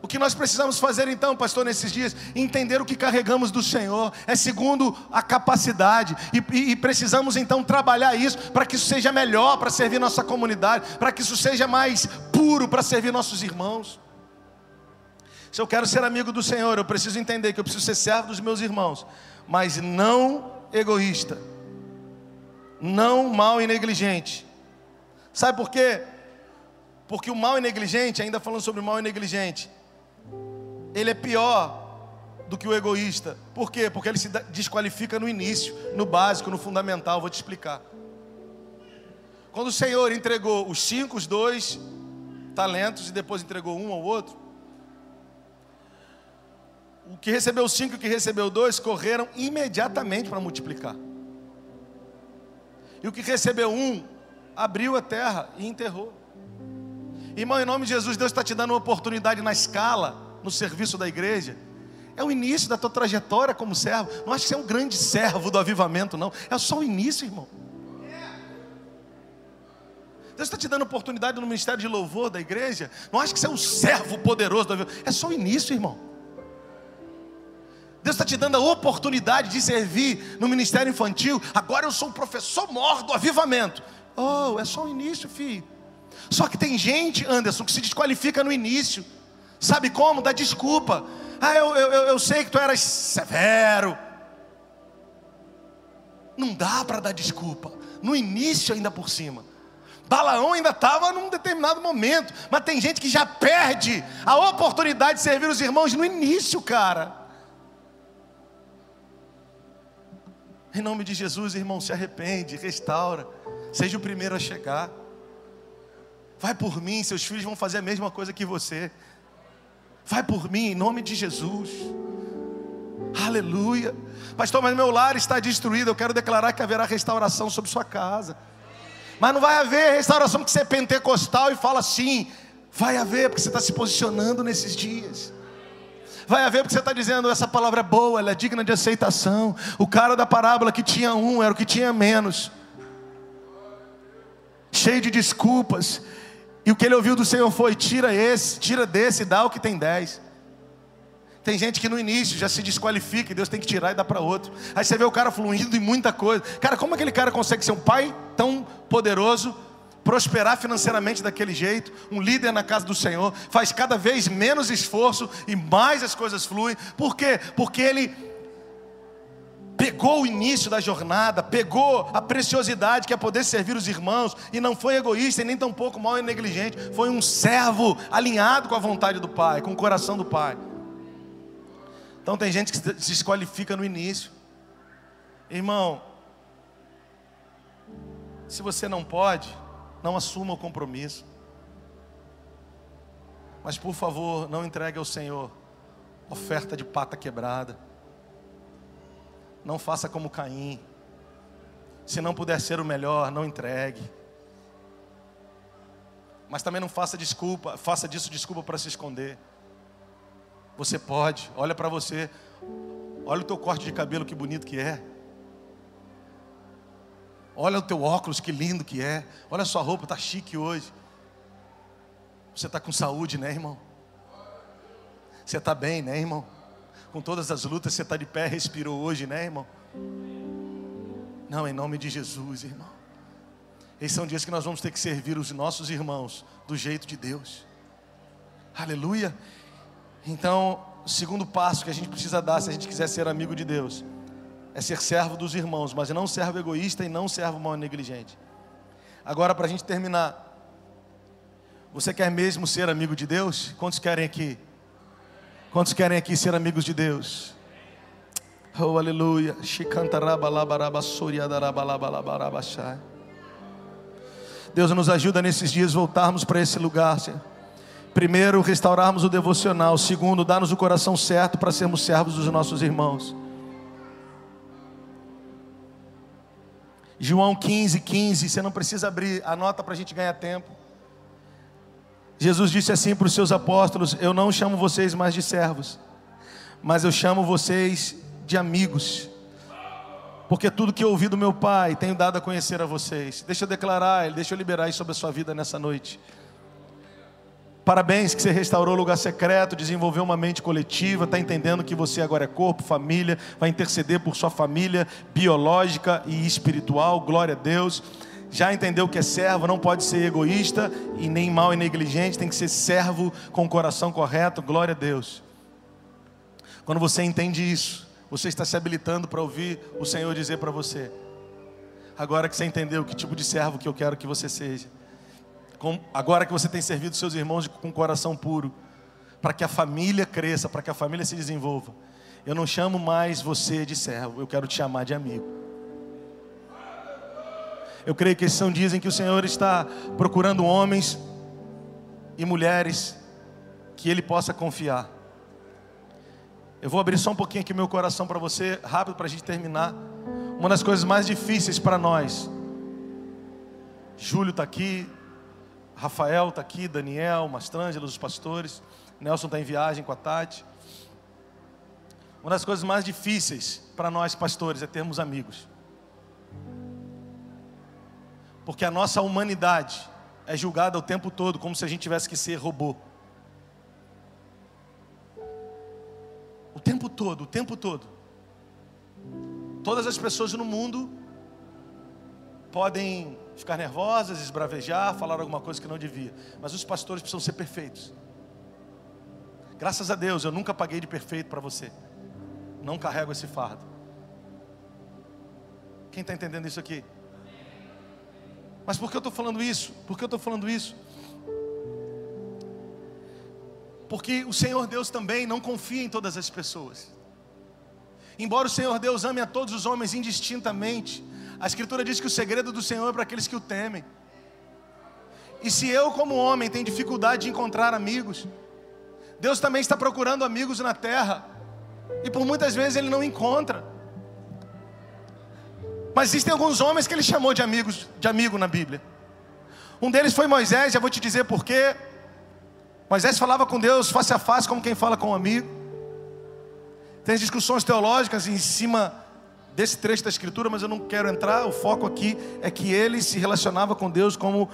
O que nós precisamos fazer então, pastor, nesses dias? Entender o que carregamos do Senhor, é segundo a capacidade, e, e, e precisamos então trabalhar isso para que isso seja melhor para servir nossa comunidade, para que isso seja mais puro para servir nossos irmãos. Se eu quero ser amigo do Senhor, eu preciso entender que eu preciso ser servo dos meus irmãos, mas não egoísta, não mal e negligente. Sabe por quê? Porque o mal e negligente, ainda falando sobre o mal e negligente, ele é pior do que o egoísta. Por quê? Porque ele se desqualifica no início, no básico, no fundamental. Vou te explicar. Quando o Senhor entregou os cinco, os dois talentos e depois entregou um ao outro, o que recebeu cinco e o que recebeu dois correram imediatamente para multiplicar. E o que recebeu um abriu a terra e enterrou. Irmão, em nome de Jesus, Deus está te dando uma oportunidade na escala no serviço da igreja. É o início da tua trajetória como servo. Não acho que você é um grande servo do avivamento, não. É só o início, irmão. Deus está te dando oportunidade no ministério de louvor da igreja. Não acho que você é um servo poderoso do avivamento. É só o início, irmão. Deus está te dando a oportunidade de servir no ministério infantil. Agora eu sou um professor mor do avivamento. Oh, é só o início, filho. Só que tem gente, Anderson, que se desqualifica no início. Sabe como? Dá desculpa. Ah, eu, eu, eu sei que tu eras severo. Não dá para dar desculpa. No início, ainda por cima. Balaão ainda estava num determinado momento. Mas tem gente que já perde a oportunidade de servir os irmãos no início, cara. Em nome de Jesus, irmão, se arrepende, restaura. Seja o primeiro a chegar. Vai por mim, seus filhos vão fazer a mesma coisa que você. Vai por mim em nome de Jesus. Aleluia. Pastor, mas meu lar está destruído. Eu quero declarar que haverá restauração sobre sua casa. Mas não vai haver restauração porque você é pentecostal e fala assim. Vai haver porque você está se posicionando nesses dias. Vai haver porque você está dizendo essa palavra é boa, ela é digna de aceitação. O cara da parábola que tinha um era o que tinha menos. Cheio de desculpas. E o que ele ouviu do Senhor foi: tira esse, tira desse, dá o que tem dez. Tem gente que no início já se desqualifica e Deus tem que tirar e dar para outro. Aí você vê o cara fluindo em muita coisa. Cara, como aquele cara consegue ser um pai tão poderoso, prosperar financeiramente daquele jeito, um líder na casa do Senhor, faz cada vez menos esforço e mais as coisas fluem. Por quê? Porque ele pegou o início da jornada, pegou a preciosidade que é poder servir os irmãos, e não foi egoísta e nem tampouco mal e negligente, foi um servo alinhado com a vontade do Pai, com o coração do Pai. Então tem gente que se desqualifica no início, irmão. Se você não pode, não assuma o compromisso. Mas por favor, não entregue ao Senhor oferta de pata quebrada. Não faça como Caim. Se não puder ser o melhor, não entregue. Mas também não faça desculpa, faça disso desculpa para se esconder. Você pode, olha para você. Olha o teu corte de cabelo que bonito que é. Olha o teu óculos que lindo que é. Olha a sua roupa, tá chique hoje. Você está com saúde, né, irmão? Você está bem, né, irmão? com todas as lutas, você está de pé, respirou hoje, né, irmão? Não, em nome de Jesus, irmão. Esses são dias que nós vamos ter que servir os nossos irmãos do jeito de Deus. Aleluia. Então, o segundo passo que a gente precisa dar se a gente quiser ser amigo de Deus é ser servo dos irmãos, mas não servo egoísta e não servo mal negligente. Agora, para a gente terminar, Você quer mesmo ser amigo de Deus? Quantos querem aqui? Quantos querem aqui ser amigos de Deus? Oh, aleluia. Deus nos ajuda nesses dias voltarmos para esse lugar, Senhor. Primeiro, restaurarmos o devocional. Segundo, dar-nos o coração certo para sermos servos dos nossos irmãos. João 15, 15. Você não precisa abrir, anota para a gente ganhar tempo. Jesus disse assim para os seus apóstolos: Eu não chamo vocês mais de servos, mas eu chamo vocês de amigos, porque tudo que eu ouvi do meu Pai tenho dado a conhecer a vocês. Deixa eu declarar, deixa eu liberar isso sobre a sua vida nessa noite. Parabéns que você restaurou o lugar secreto, desenvolveu uma mente coletiva, está entendendo que você agora é corpo, família, vai interceder por sua família biológica e espiritual, glória a Deus. Já entendeu que é servo, não pode ser egoísta e nem mal e negligente, tem que ser servo com o coração correto, glória a Deus. Quando você entende isso, você está se habilitando para ouvir o Senhor dizer para você. Agora que você entendeu que tipo de servo que eu quero que você seja. Agora que você tem servido seus irmãos com coração puro, para que a família cresça, para que a família se desenvolva. Eu não chamo mais você de servo, eu quero te chamar de amigo. Eu creio que esses são dias em que o Senhor está procurando homens e mulheres que Ele possa confiar. Eu vou abrir só um pouquinho aqui meu coração para você, rápido para a gente terminar. Uma das coisas mais difíceis para nós. Júlio está aqui, Rafael está aqui, Daniel, Mastrângelo, os pastores. Nelson está em viagem com a Tati. Uma das coisas mais difíceis para nós pastores é termos amigos. Porque a nossa humanidade é julgada o tempo todo como se a gente tivesse que ser robô. O tempo todo, o tempo todo. Todas as pessoas no mundo podem ficar nervosas, esbravejar, falar alguma coisa que não devia, mas os pastores precisam ser perfeitos. Graças a Deus, eu nunca paguei de perfeito para você. Não carrego esse fardo. Quem está entendendo isso aqui? Mas por que eu estou falando isso? Por que eu estou falando isso? Porque o Senhor Deus também não confia em todas as pessoas. Embora o Senhor Deus ame a todos os homens indistintamente, a Escritura diz que o segredo do Senhor é para aqueles que o temem. E se eu, como homem, tenho dificuldade de encontrar amigos, Deus também está procurando amigos na terra, e por muitas vezes Ele não encontra. Mas existem alguns homens que Ele chamou de amigos, de amigo na Bíblia. Um deles foi Moisés, já vou te dizer porquê. Moisés falava com Deus face a face, como quem fala com um amigo. Tem discussões teológicas em cima desse trecho da Escritura, mas eu não quero entrar. O foco aqui é que ele se relacionava com Deus como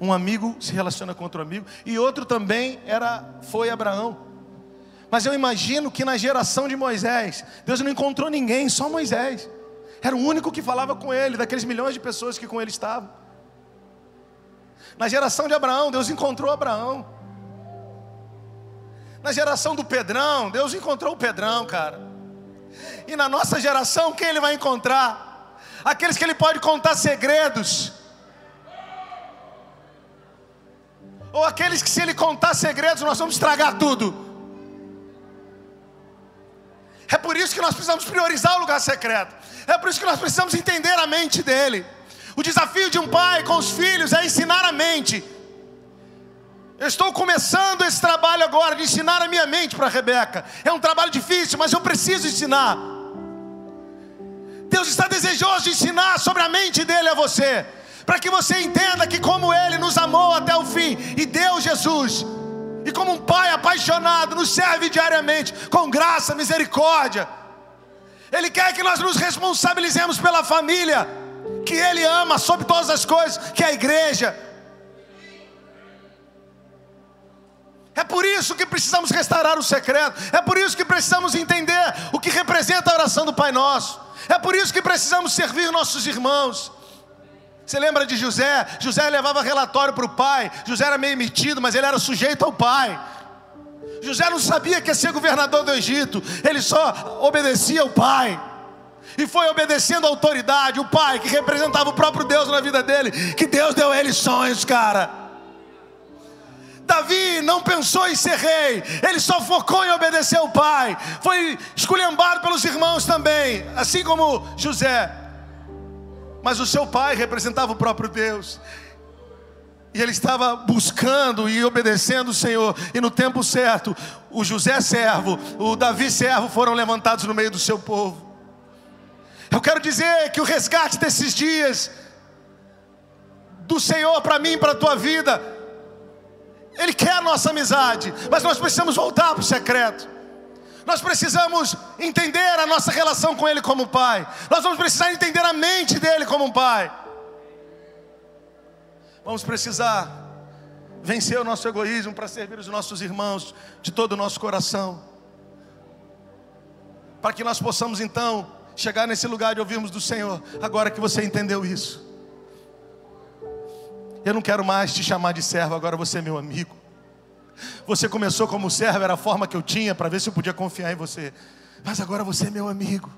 um amigo se relaciona com outro amigo. E outro também era foi Abraão. Mas eu imagino que na geração de Moisés, Deus não encontrou ninguém, só Moisés. Era o único que falava com ele, daqueles milhões de pessoas que com ele estavam. Na geração de Abraão, Deus encontrou Abraão. Na geração do Pedrão, Deus encontrou o Pedrão, cara. E na nossa geração, quem ele vai encontrar? Aqueles que ele pode contar segredos. Ou aqueles que, se ele contar segredos, nós vamos estragar tudo. É por isso que nós precisamos priorizar o lugar secreto. É por isso que nós precisamos entender a mente dele. O desafio de um pai com os filhos é ensinar a mente eu estou começando esse trabalho agora de ensinar a minha mente para Rebeca. É um trabalho difícil, mas eu preciso ensinar. Deus está desejoso de ensinar sobre a mente dele a você, para que você entenda que, como ele nos amou até o fim e deu Jesus, e como um pai apaixonado nos serve diariamente com graça, misericórdia, ele quer que nós nos responsabilizemos pela família que ele ama sobre todas as coisas, que é a igreja. É por isso que precisamos restaurar o secreto. É por isso que precisamos entender o que representa a oração do Pai Nosso. É por isso que precisamos servir nossos irmãos. Você lembra de José? José levava relatório para o pai. José era meio metido, mas ele era sujeito ao pai. José não sabia que ia ser governador do Egito, ele só obedecia ao pai. E foi obedecendo a autoridade, o pai, que representava o próprio Deus na vida dele, que Deus deu a ele sonhos, cara. Davi não pensou em ser rei, ele só focou em obedecer ao pai. Foi esculhambado pelos irmãos também, assim como José. Mas o seu pai representava o próprio Deus. E ele estava buscando e obedecendo o Senhor. E no tempo certo, o José servo, o Davi servo foram levantados no meio do seu povo. Eu quero dizer que o resgate desses dias do Senhor para mim, para a tua vida, Ele quer a nossa amizade, mas nós precisamos voltar para o secreto. Nós precisamos entender a nossa relação com Ele como Pai. Nós vamos precisar entender a mente dele como Pai. Vamos precisar vencer o nosso egoísmo para servir os nossos irmãos de todo o nosso coração. Para que nós possamos então chegar nesse lugar de ouvirmos do Senhor, agora que você entendeu isso. Eu não quero mais te chamar de servo, agora você é meu amigo. Você começou como servo, era a forma que eu tinha para ver se eu podia confiar em você. Mas agora você é meu amigo.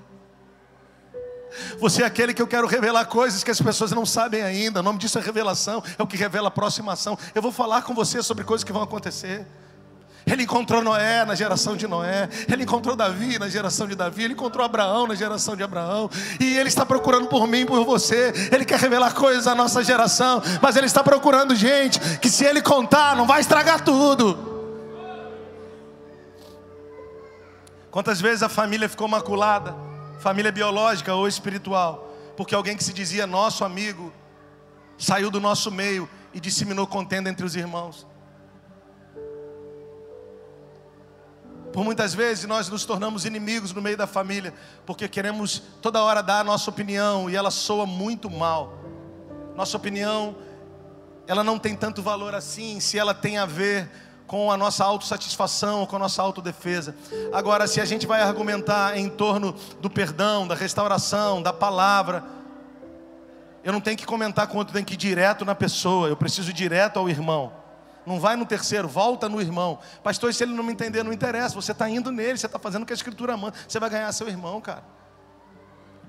Você é aquele que eu quero revelar coisas que as pessoas não sabem ainda. O nome disso é revelação, é o que revela a aproximação. Eu vou falar com você sobre coisas que vão acontecer. Ele encontrou Noé na geração de Noé, ele encontrou Davi na geração de Davi, ele encontrou Abraão na geração de Abraão, e ele está procurando por mim, por você. Ele quer revelar coisas à nossa geração, mas ele está procurando gente que, se ele contar, não vai estragar tudo. Quantas vezes a família ficou maculada, família biológica ou espiritual, porque alguém que se dizia nosso amigo saiu do nosso meio e disseminou contenda entre os irmãos. Por muitas vezes nós nos tornamos inimigos no meio da família, porque queremos toda hora dar a nossa opinião e ela soa muito mal. Nossa opinião, ela não tem tanto valor assim, se ela tem a ver com a nossa autossatisfação com a nossa autodefesa. Agora, se a gente vai argumentar em torno do perdão, da restauração, da palavra, eu não tenho que comentar com outro, tenho que ir direto na pessoa, eu preciso ir direto ao irmão. Não vai no terceiro, volta no irmão. Pastor, se ele não me entender, não interessa. Você está indo nele, você está fazendo o que a Escritura manda. Você vai ganhar seu irmão, cara.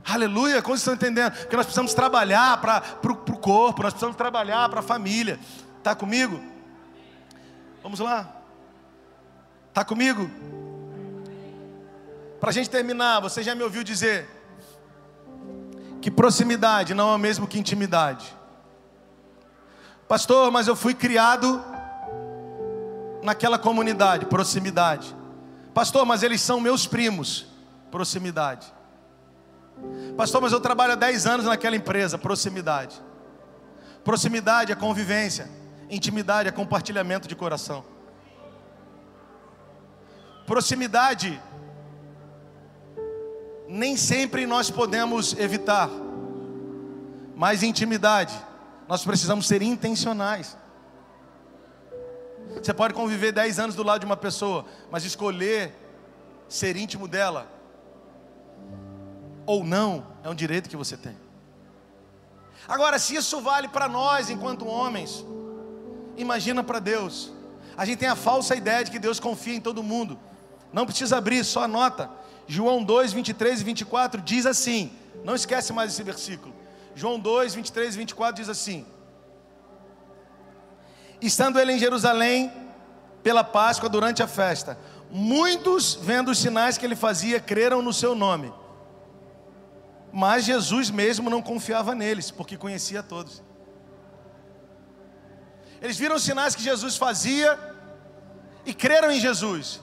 Aleluia, como vocês estão entendendo? Porque nós precisamos trabalhar para o corpo, nós precisamos trabalhar para a família. Está comigo? Vamos lá. Está comigo? Para a gente terminar, você já me ouviu dizer que proximidade não é o mesmo que intimidade. Pastor, mas eu fui criado naquela comunidade, proximidade. Pastor, mas eles são meus primos, proximidade. Pastor, mas eu trabalho há 10 anos naquela empresa, proximidade. Proximidade é convivência, intimidade é compartilhamento de coração. Proximidade nem sempre nós podemos evitar, mas intimidade nós precisamos ser intencionais. Você pode conviver 10 anos do lado de uma pessoa, mas escolher ser íntimo dela ou não é um direito que você tem. Agora, se isso vale para nós enquanto homens, imagina para Deus. A gente tem a falsa ideia de que Deus confia em todo mundo. Não precisa abrir, só anota. João 2, 23 e 24 diz assim: não esquece mais esse versículo. João 2, 23 e 24 diz assim: Estando ele em Jerusalém pela Páscoa durante a festa, muitos, vendo os sinais que ele fazia, creram no seu nome. Mas Jesus mesmo não confiava neles, porque conhecia todos. Eles viram os sinais que Jesus fazia e creram em Jesus,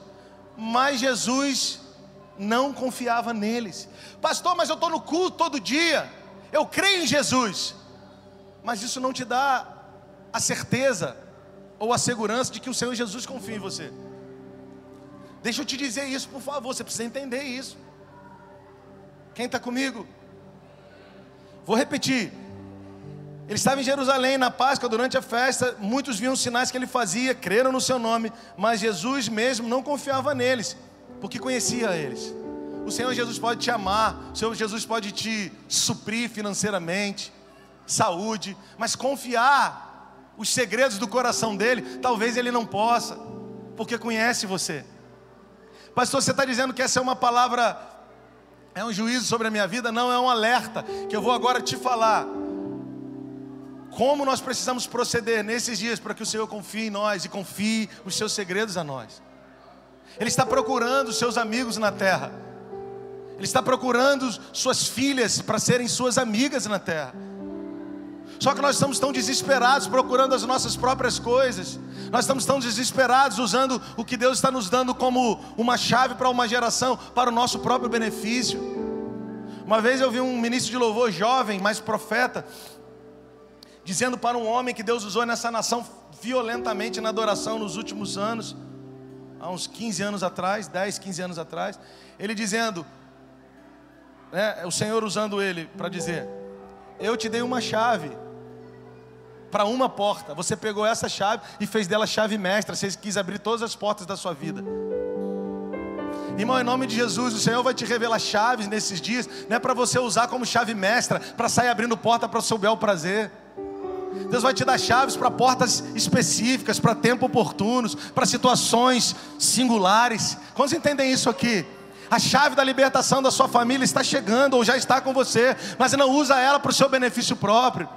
mas Jesus não confiava neles. Pastor, mas eu estou no culto todo dia eu creio em Jesus, mas isso não te dá a certeza ou a segurança de que o Senhor Jesus confia em você. Deixa eu te dizer isso, por favor, você precisa entender isso. Quem está comigo? Vou repetir. Ele estava em Jerusalém na Páscoa durante a festa, muitos viam os sinais que ele fazia, creram no seu nome, mas Jesus mesmo não confiava neles, porque conhecia eles. O Senhor Jesus pode te amar, o Senhor Jesus pode te suprir financeiramente, saúde, mas confiar os segredos do coração dele, talvez ele não possa, porque conhece você. Pastor, você está dizendo que essa é uma palavra, é um juízo sobre a minha vida? Não, é um alerta, que eu vou agora te falar. como nós precisamos proceder nesses dias para que o Senhor confie em nós e confie os seus segredos a nós. Ele está procurando os seus amigos na terra. Ele está procurando suas filhas para serem suas amigas na terra. Só que nós estamos tão desesperados procurando as nossas próprias coisas. Nós estamos tão desesperados usando o que Deus está nos dando como uma chave para uma geração, para o nosso próprio benefício. Uma vez eu vi um ministro de louvor jovem, mais profeta, dizendo para um homem que Deus usou nessa nação violentamente na adoração nos últimos anos, há uns 15 anos atrás, 10, 15 anos atrás, ele dizendo, né, o Senhor usando ele para dizer: Eu te dei uma chave para uma porta, você pegou essa chave e fez dela chave mestra, você quis abrir todas as portas da sua vida. Irmão, em nome de Jesus, o Senhor vai te revelar chaves nesses dias, não é para você usar como chave mestra, para sair abrindo porta para o seu bel prazer. Deus vai te dar chaves para portas específicas, para tempo oportunos, para situações singulares. Quantos entendem isso aqui? A chave da libertação da sua família está chegando ou já está com você, mas não usa ela para o seu benefício próprio.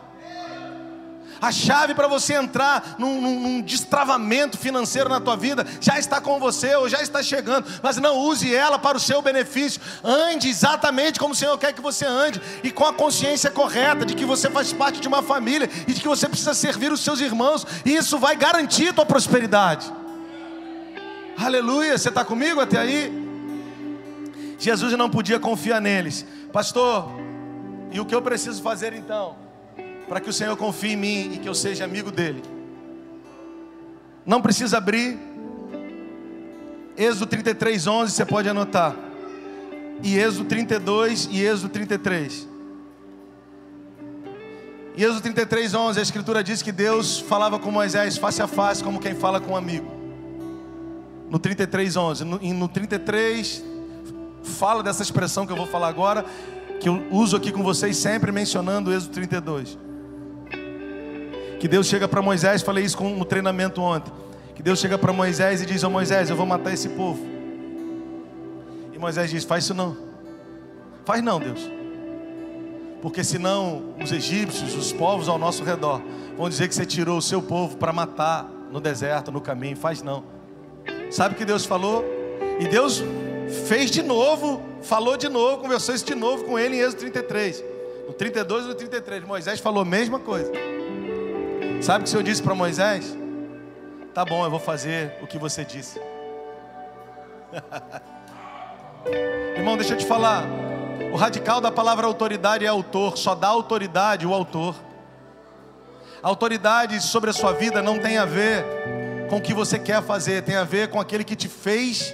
A chave para você entrar num, num, num, destravamento financeiro na tua vida já está com você ou já está chegando, mas não use ela para o seu benefício. Ande exatamente como o Senhor quer que você ande e com a consciência correta de que você faz parte de uma família e de que você precisa servir os seus irmãos. E isso vai garantir a tua prosperidade. Aleluia, você está comigo até aí? Jesus não podia confiar neles, pastor. E o que eu preciso fazer então? Para que o Senhor confie em mim e que eu seja amigo dele. Não precisa abrir. Êxodo 33, 11, você pode anotar. E Êxodo 32 e Êxodo 33. E Êxodo 33, 11, a Escritura diz que Deus falava com Moisés face a face, como quem fala com um amigo. No 33, 11. No, no 33, fala dessa expressão que eu vou falar agora, que eu uso aqui com vocês sempre mencionando Êxodo 32. Que Deus chega para Moisés, falei isso no treinamento ontem. Que Deus chega para Moisés e diz: Ô oh, Moisés, eu vou matar esse povo. E Moisés diz: Faz isso não. Faz não, Deus. Porque senão os egípcios, os povos ao nosso redor, vão dizer que você tirou o seu povo para matar no deserto, no caminho. Faz não. Sabe o que Deus falou? E Deus fez de novo, falou de novo, conversou isso de novo com ele em Êxodo 33. No 32 e no 33. Moisés falou a mesma coisa. Sabe o que o Senhor disse para Moisés? Tá bom, eu vou fazer o que você disse. Irmão, deixa eu te falar. O radical da palavra autoridade é autor, só dá autoridade o autor. Autoridade sobre a sua vida não tem a ver com o que você quer fazer, tem a ver com aquele que te fez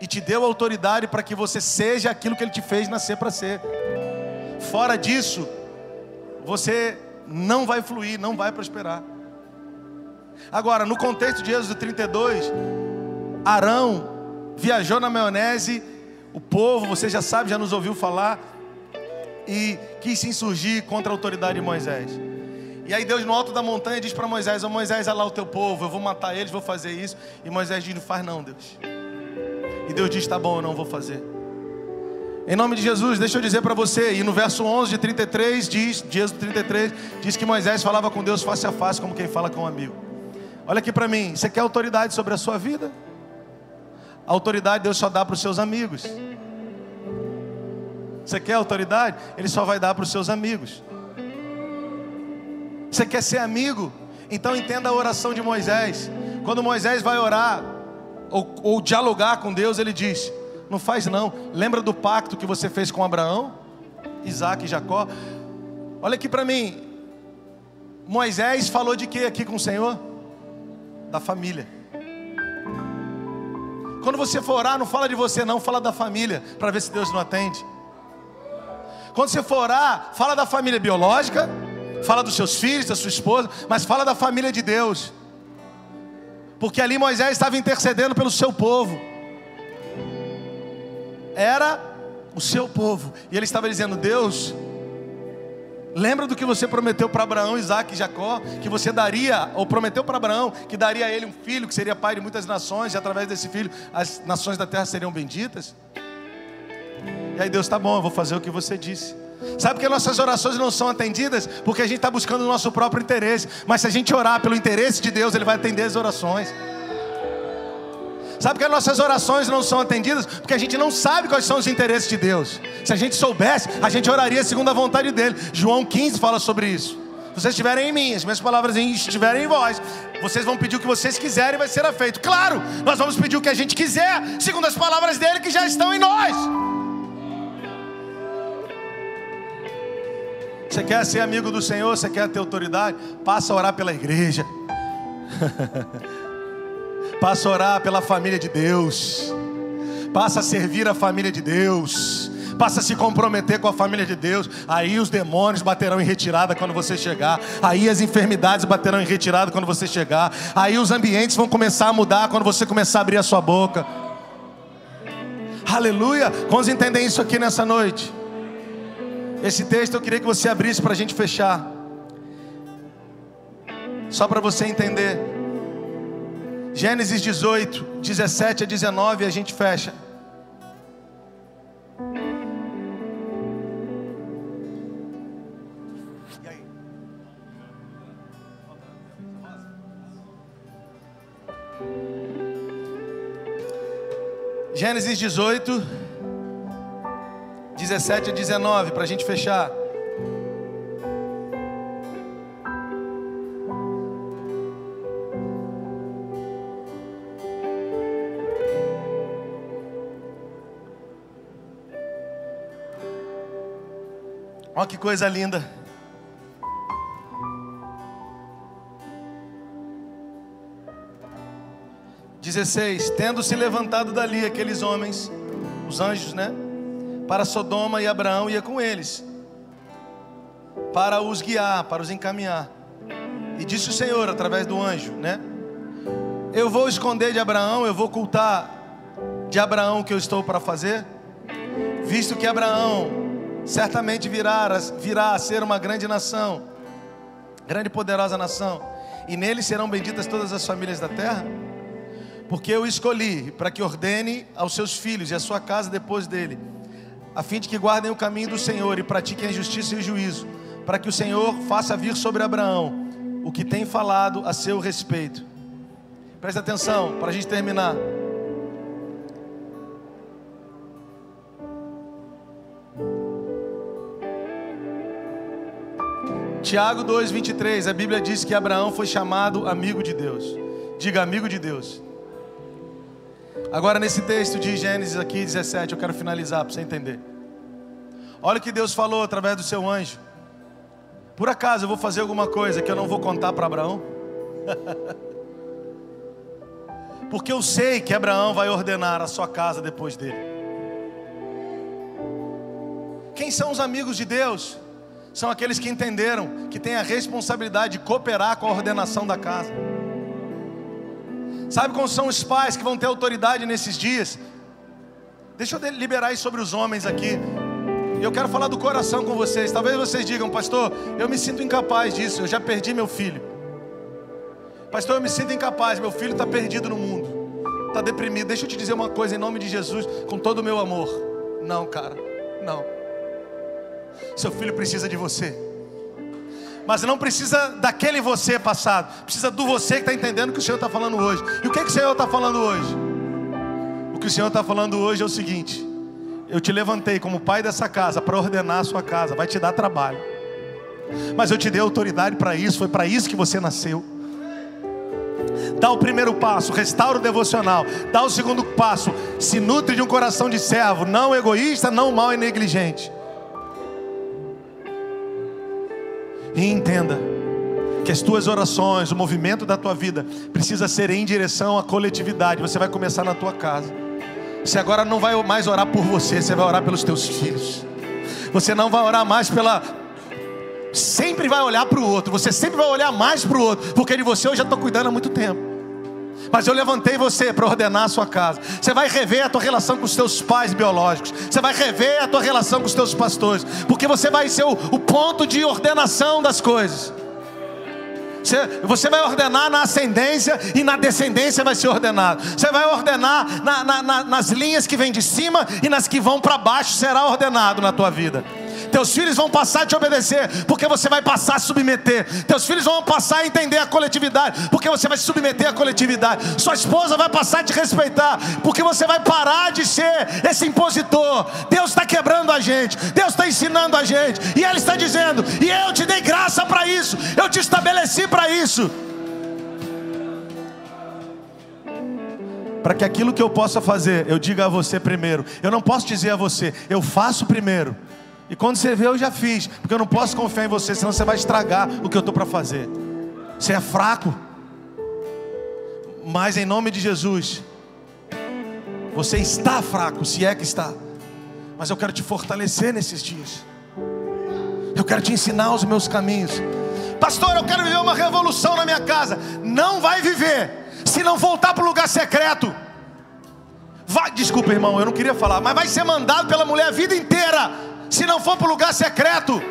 e te deu autoridade para que você seja aquilo que ele te fez nascer para ser. Fora disso, você não vai fluir, não vai prosperar. Agora, no contexto de Êxodo 32, Arão viajou na maionese, o povo, você já sabe, já nos ouviu falar, e quis se insurgir contra a autoridade de Moisés. E aí Deus no alto da montanha diz para Moisés: Ô oh, Moisés, olha lá o teu povo, eu vou matar eles, vou fazer isso. E Moisés diz: Não faz não, Deus. E Deus diz: Tá bom, eu não vou fazer. Em nome de Jesus, deixa eu dizer para você, e no verso 11 de 33 diz, de Êxodo 33, diz que Moisés falava com Deus face a face, como quem fala com um amigo. Olha aqui para mim, você quer autoridade sobre a sua vida? A autoridade Deus só dá para os seus amigos. Você quer autoridade? Ele só vai dar para os seus amigos. Você quer ser amigo? Então entenda a oração de Moisés. Quando Moisés vai orar ou, ou dialogar com Deus, ele diz: não faz não. Lembra do pacto que você fez com Abraão, Isaac e Jacó? Olha aqui para mim. Moisés falou de que aqui com o Senhor? Da família. Quando você for orar, não fala de você não, fala da família, para ver se Deus não atende. Quando você for orar, fala da família biológica, fala dos seus filhos, da sua esposa, mas fala da família de Deus. Porque ali Moisés estava intercedendo pelo seu povo era o seu povo. E ele estava dizendo: Deus, lembra do que você prometeu para Abraão, Isaac e Jacó, que você daria, ou prometeu para Abraão, que daria a ele um filho, que seria pai de muitas nações, e através desse filho as nações da terra seriam benditas? E aí Deus, tá bom, eu vou fazer o que você disse. Sabe que nossas orações não são atendidas? Porque a gente está buscando o nosso próprio interesse. Mas se a gente orar pelo interesse de Deus, Ele vai atender as orações. Sabe que as nossas orações não são atendidas? Porque a gente não sabe quais são os interesses de Deus. Se a gente soubesse, a gente oraria segundo a vontade dele. João 15 fala sobre isso. Se vocês estiverem em mim, as minhas palavras estiverem em vós, vocês vão pedir o que vocês quiserem e vai ser feito. Claro, nós vamos pedir o que a gente quiser, segundo as palavras dele que já estão em nós. Você quer ser amigo do Senhor, você quer ter autoridade? Passa a orar pela igreja. Passa a orar pela família de Deus. Passa a servir a família de Deus. Passa a se comprometer com a família de Deus. Aí os demônios baterão em retirada quando você chegar. Aí as enfermidades baterão em retirada quando você chegar. Aí os ambientes vão começar a mudar quando você começar a abrir a sua boca. Aleluia! Vamos entender isso aqui nessa noite. Esse texto eu queria que você abrisse para a gente fechar. Só para você entender. Gênesis 18, 17 a 19, a gente fecha. Gênesis 18, 17 a 19, para a gente fechar. Olha que coisa linda. Dezesseis, tendo se levantado dali aqueles homens, os anjos, né? Para Sodoma e Abraão ia com eles, para os guiar, para os encaminhar. E disse o Senhor através do anjo, né? Eu vou esconder de Abraão, eu vou ocultar de Abraão o que eu estou para fazer, visto que Abraão certamente virá, virá a ser uma grande nação, grande e poderosa nação, e nele serão benditas todas as famílias da terra, porque eu escolhi para que ordene aos seus filhos e à sua casa depois dele, a fim de que guardem o caminho do Senhor e pratiquem a justiça e o juízo, para que o Senhor faça vir sobre Abraão o que tem falado a seu respeito. Presta atenção, para a gente terminar. Tiago 2,23, a Bíblia diz que Abraão foi chamado amigo de Deus. Diga amigo de Deus. Agora, nesse texto de Gênesis aqui 17, eu quero finalizar para você entender. Olha o que Deus falou através do seu anjo. Por acaso eu vou fazer alguma coisa que eu não vou contar para Abraão? Porque eu sei que Abraão vai ordenar a sua casa depois dele. Quem são os amigos de Deus? São aqueles que entenderam que têm a responsabilidade de cooperar com a ordenação da casa. Sabe como são os pais que vão ter autoridade nesses dias? Deixa eu liberar isso sobre os homens aqui. Eu quero falar do coração com vocês. Talvez vocês digam, pastor, eu me sinto incapaz disso, eu já perdi meu filho. Pastor, eu me sinto incapaz, meu filho está perdido no mundo, está deprimido. Deixa eu te dizer uma coisa em nome de Jesus, com todo o meu amor. Não, cara, não. Seu filho precisa de você. Mas não precisa daquele você passado. Precisa do você que está entendendo o que o Senhor está falando hoje. E o que, que o Senhor está falando hoje? O que o Senhor está falando hoje é o seguinte: eu te levantei como pai dessa casa para ordenar a sua casa. Vai te dar trabalho. Mas eu te dei autoridade para isso. Foi para isso que você nasceu. Dá o primeiro passo, restaura o devocional. Dá o segundo passo, se nutre de um coração de servo, não egoísta, não mal e negligente. E entenda que as tuas orações, o movimento da tua vida precisa ser em direção à coletividade. Você vai começar na tua casa. Você agora não vai mais orar por você, você vai orar pelos teus filhos. Você não vai orar mais pela sempre vai olhar para o outro, você sempre vai olhar mais para o outro, porque de você eu já estou cuidando há muito tempo. Mas eu levantei você para ordenar a sua casa. Você vai rever a tua relação com os teus pais biológicos. Você vai rever a tua relação com os teus pastores. Porque você vai ser o, o ponto de ordenação das coisas. Você, você, vai ordenar na ascendência e na descendência vai ser ordenado. Você vai ordenar na, na, na, nas linhas que vêm de cima e nas que vão para baixo será ordenado na tua vida. Teus filhos vão passar a te obedecer, porque você vai passar a submeter. Teus filhos vão passar a entender a coletividade, porque você vai submeter a coletividade. Sua esposa vai passar a te respeitar, porque você vai parar de ser esse impositor. Deus está quebrando a gente, Deus está ensinando a gente, e Ele está dizendo: e eu te dei graça para isso, eu te estabeleci para isso. para que aquilo que eu possa fazer, eu diga a você primeiro. Eu não posso dizer a você, eu faço primeiro. E quando você vê, eu já fiz, porque eu não posso confiar em você, senão você vai estragar o que eu estou para fazer. Você é fraco, mas em nome de Jesus, você está fraco, se é que está. Mas eu quero te fortalecer nesses dias. Eu quero te ensinar os meus caminhos. Pastor, eu quero viver uma revolução na minha casa. Não vai viver se não voltar para o lugar secreto. Vai, desculpa, irmão, eu não queria falar, mas vai ser mandado pela mulher a vida inteira, se não for para o lugar secreto.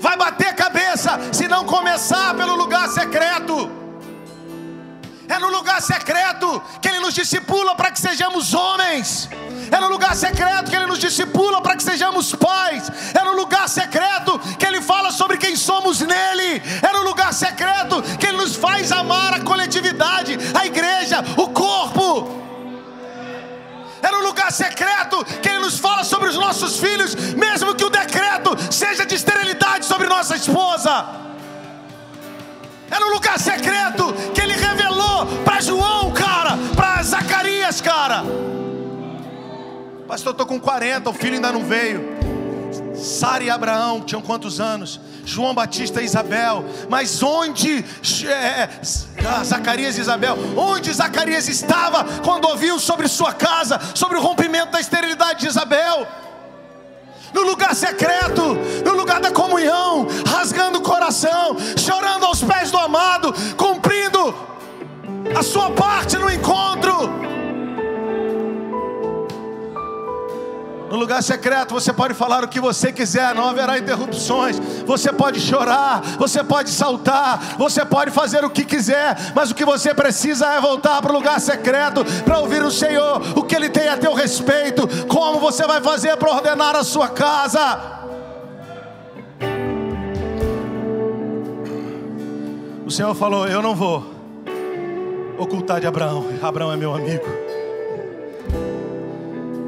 Vai bater cabeça se não começar pelo lugar secreto. É no lugar secreto que Ele nos discipula para que sejamos homens. É no lugar secreto que Ele nos discipula para que sejamos pais. É no lugar secreto que Ele fala sobre quem somos nele. É no lugar secreto que Ele nos faz amar a coletividade, a igreja, o corpo. É no lugar secreto que Ele nos fala sobre os nossos filhos, mesmo que o decreto seja de esterilidade sobre nossa esposa. É no lugar secreto que Ele revelou para João, cara, para Zacarias, cara. Pastor, eu estou com 40, o filho ainda não veio. Sara e Abraão tinham quantos anos? João Batista e Isabel. Mas onde é, é, Zacarias e Isabel? Onde Zacarias estava quando ouviu sobre sua casa, sobre o rompimento da esterilidade de Isabel? No lugar secreto, no lugar da comunhão, rasgando o coração, chorando aos pés do amado, cumprindo a sua parte no encontro. No lugar secreto você pode falar o que você quiser, não haverá interrupções. Você pode chorar, você pode saltar, você pode fazer o que quiser, mas o que você precisa é voltar para o lugar secreto para ouvir o Senhor, o que Ele tem a teu respeito, como você vai fazer para ordenar a sua casa. O Senhor falou: Eu não vou ocultar de Abraão, Abraão é meu amigo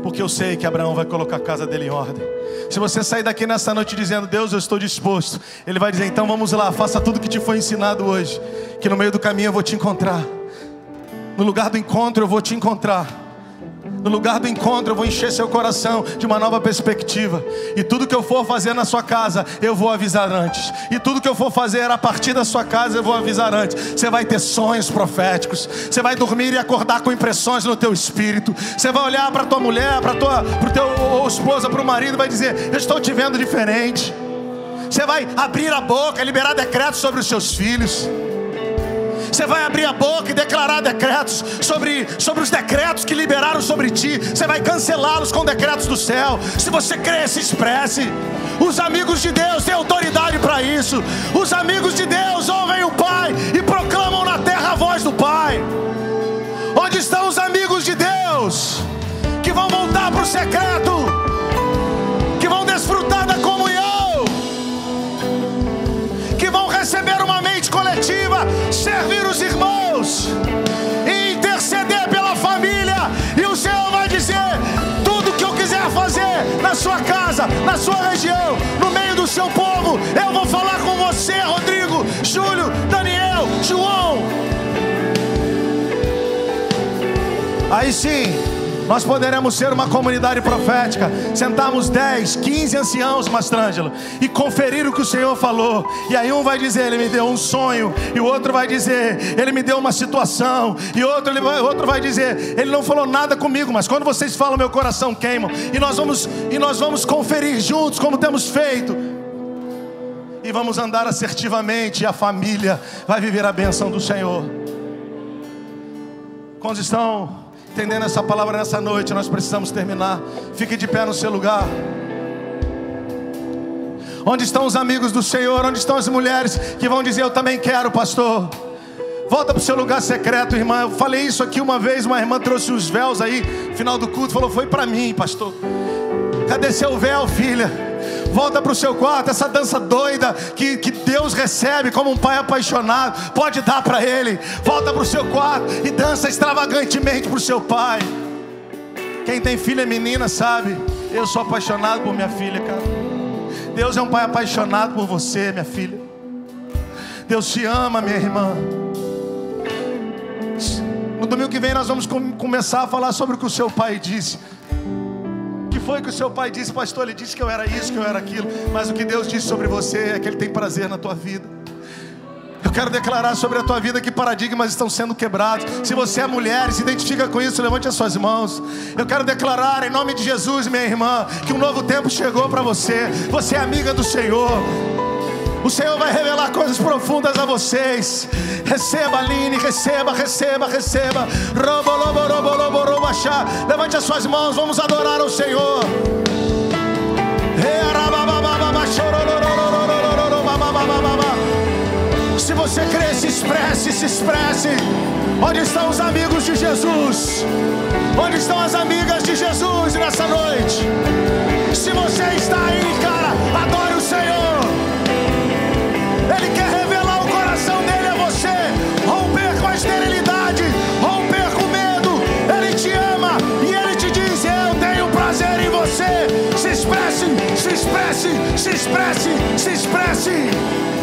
porque eu sei que Abraão vai colocar a casa dele em ordem. Se você sair daqui nessa noite dizendo, Deus, eu estou disposto, Ele vai dizer, então vamos lá, faça tudo que te foi ensinado hoje, que no meio do caminho eu vou te encontrar, no lugar do encontro eu vou te encontrar. No lugar do encontro, eu vou encher seu coração de uma nova perspectiva. E tudo que eu for fazer na sua casa, eu vou avisar antes. E tudo que eu for fazer a partir da sua casa, eu vou avisar antes. Você vai ter sonhos proféticos. Você vai dormir e acordar com impressões no teu espírito. Você vai olhar para tua mulher, para tua, para o teu ou esposa, para o marido, e vai dizer: Eu estou te vendo diferente. Você vai abrir a boca, liberar decretos sobre os seus filhos. Você vai abrir a boca e declarar decretos sobre, sobre os decretos que liberaram sobre ti. Você vai cancelá-los com decretos do céu. Se você crê, se expresse. Os amigos de Deus têm autoridade para isso. Os amigos de Deus ouvem o Pai e proclamam na terra a voz do Pai. Onde estão os amigos de Deus que vão voltar para o secreto, servir os irmãos e interceder pela família. E o Senhor vai dizer: tudo que eu quiser fazer na sua casa, na sua região, no meio do seu povo, eu vou falar com você, Rodrigo, Júlio, Daniel, João. Aí sim nós poderemos ser uma comunidade profética, sentarmos 10, 15 anciãos, Mastrângelo, e conferir o que o Senhor falou. E aí um vai dizer, ele me deu um sonho, e o outro vai dizer, ele me deu uma situação, e outro, ele vai, outro vai dizer, ele não falou nada comigo, mas quando vocês falam, meu coração queima. E nós vamos, e nós vamos conferir juntos, como temos feito. E vamos andar assertivamente, e a família vai viver a benção do Senhor. Quando estão entendendo essa palavra nessa noite, nós precisamos terminar. Fique de pé no seu lugar. Onde estão os amigos do Senhor? Onde estão as mulheres que vão dizer: Eu também quero, pastor? Volta para o seu lugar secreto, irmã. Eu falei isso aqui uma vez. Uma irmã trouxe os véus aí, final do culto, falou: Foi para mim, pastor. Cadê seu véu, filha? Volta para o seu quarto, essa dança doida que, que Deus recebe como um pai apaixonado, pode dar para Ele. Volta para o seu quarto e dança extravagantemente para o seu pai. Quem tem filha menina sabe, eu sou apaixonado por minha filha, cara. Deus é um pai apaixonado por você, minha filha. Deus te ama, minha irmã. No domingo que vem nós vamos começar a falar sobre o que o seu pai disse. Foi que o seu pai disse, pastor? Ele disse que eu era isso, que eu era aquilo. Mas o que Deus disse sobre você é que Ele tem prazer na tua vida. Eu quero declarar sobre a tua vida que paradigmas estão sendo quebrados. Se você é mulher e se identifica com isso, levante as suas mãos. Eu quero declarar em nome de Jesus, minha irmã, que um novo tempo chegou para você. Você é amiga do Senhor. O Senhor vai revelar coisas profundas a vocês. Receba, Aline, receba, receba, receba. Levante as suas mãos, vamos adorar o Senhor. Se você crê, se expresse, se expresse. Onde estão os amigos de Jesus? Onde estão as amigas de Jesus nessa noite? Se você está aí, expresse, se expresse, se expresse.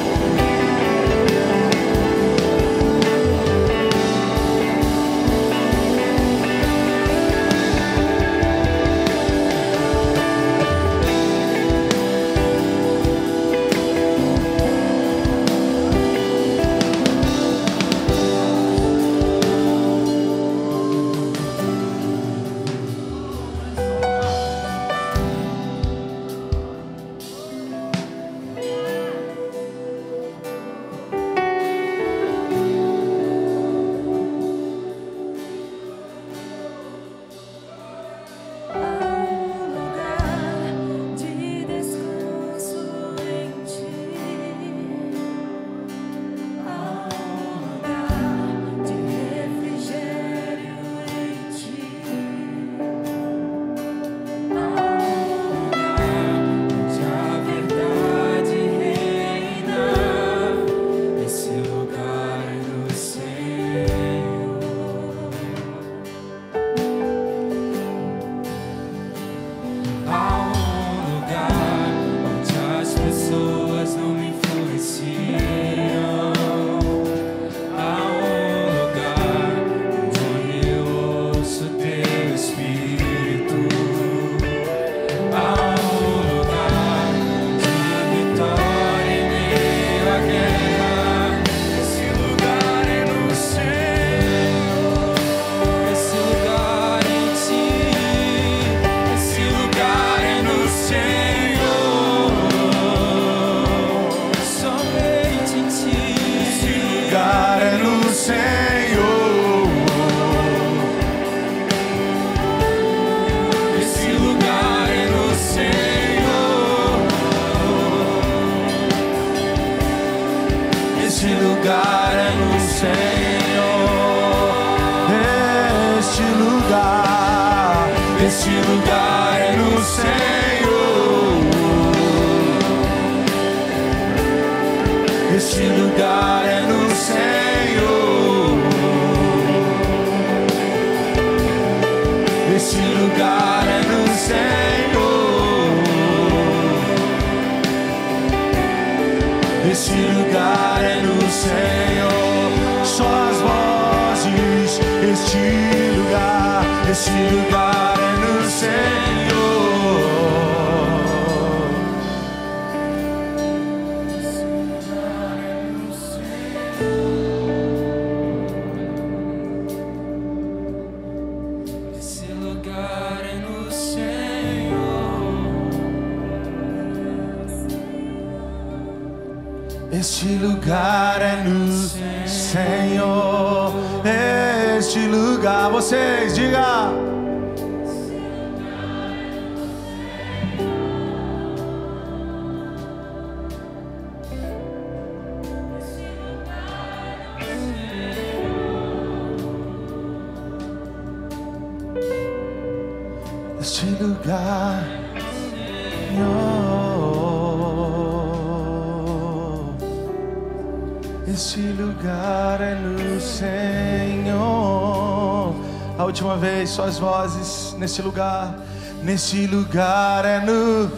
Nesse lugar. Nesse lugar é no.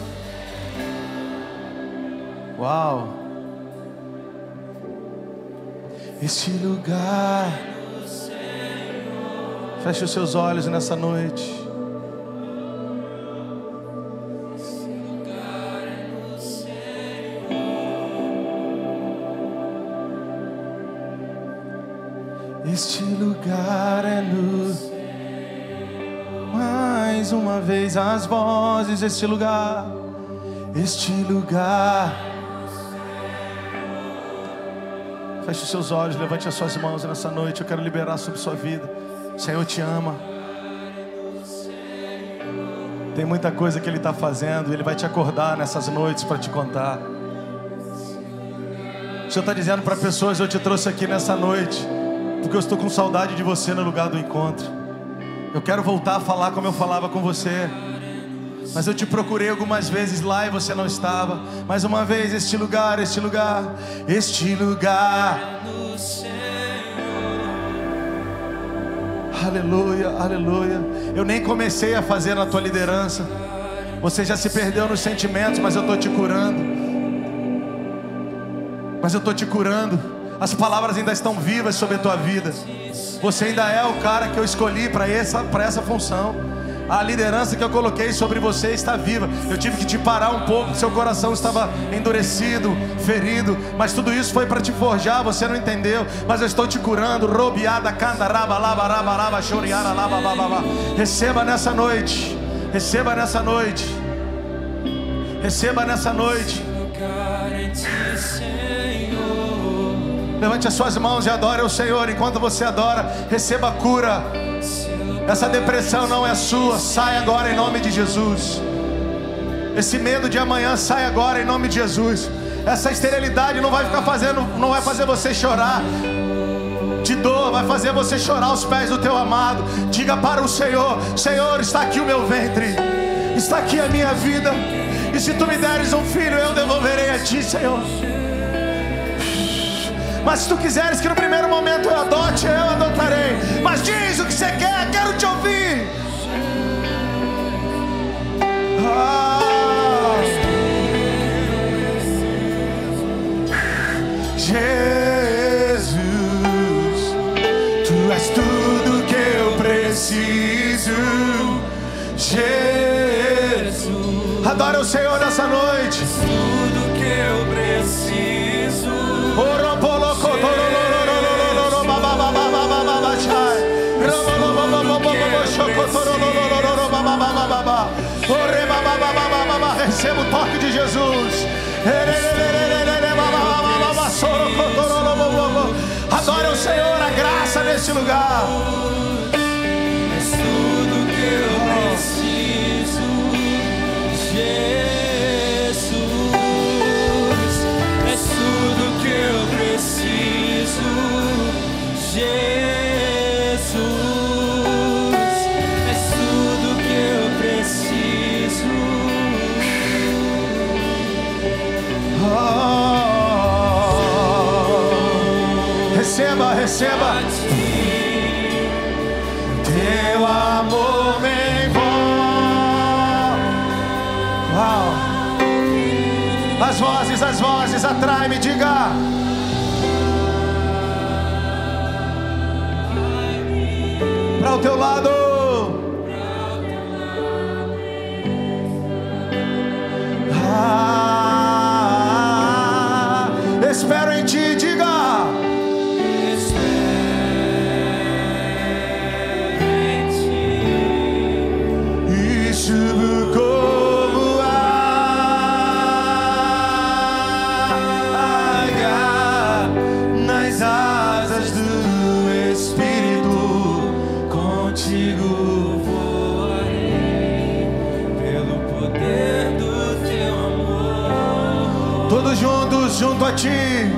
Uau! Esse lugar. Feche os seus olhos nessa noite. As vozes, este lugar, este lugar. Feche os seus olhos, levante as suas mãos nessa noite. Eu quero liberar sobre sua vida. O Senhor te ama. Tem muita coisa que Ele está fazendo. Ele vai te acordar nessas noites para te contar. O Senhor está dizendo para pessoas: Eu te trouxe aqui nessa noite porque eu estou com saudade de você no lugar do encontro. Eu quero voltar a falar como eu falava com você. Mas eu te procurei algumas vezes lá e você não estava. Mais uma vez, este lugar, este lugar, este lugar. Aleluia, aleluia. Eu nem comecei a fazer na tua liderança. Você já se perdeu nos sentimentos, mas eu estou te curando. Mas eu estou te curando. As palavras ainda estão vivas sobre a tua vida. Você ainda é o cara que eu escolhi para essa, essa função. A liderança que eu coloquei sobre você está viva. Eu tive que te parar um pouco, seu coração estava endurecido, ferido, mas tudo isso foi para te forjar, você não entendeu. Mas eu estou te curando. Robiada, candaraba, lava, lava, lava, choriara, lava, Receba nessa noite. Receba nessa noite. Receba nessa noite. Levante as suas mãos e adore o Senhor. Enquanto você adora, receba cura. Essa depressão não é sua. Sai agora em nome de Jesus. Esse medo de amanhã sai agora em nome de Jesus. Essa esterilidade não vai ficar fazendo, não vai fazer você chorar de dor, vai fazer você chorar aos pés do teu amado. Diga para o Senhor: Senhor, está aqui o meu ventre, está aqui a minha vida. E se tu me deres um filho, eu devolverei a ti, Senhor. Mas se tu quiseres que no primeiro momento eu adote, eu adotarei. Mas diz o que você quer, quero te ouvir. Ah. Jesus, tu és tudo que eu preciso. Jesus, adore o Senhor nessa noite. Nesse lugar. É tudo que eu preciso, Jesus. É tudo que eu preciso, Jesus. receba, receba. As vozes, as vozes, atrai-me, diga. Para o teu lado. junto a ti.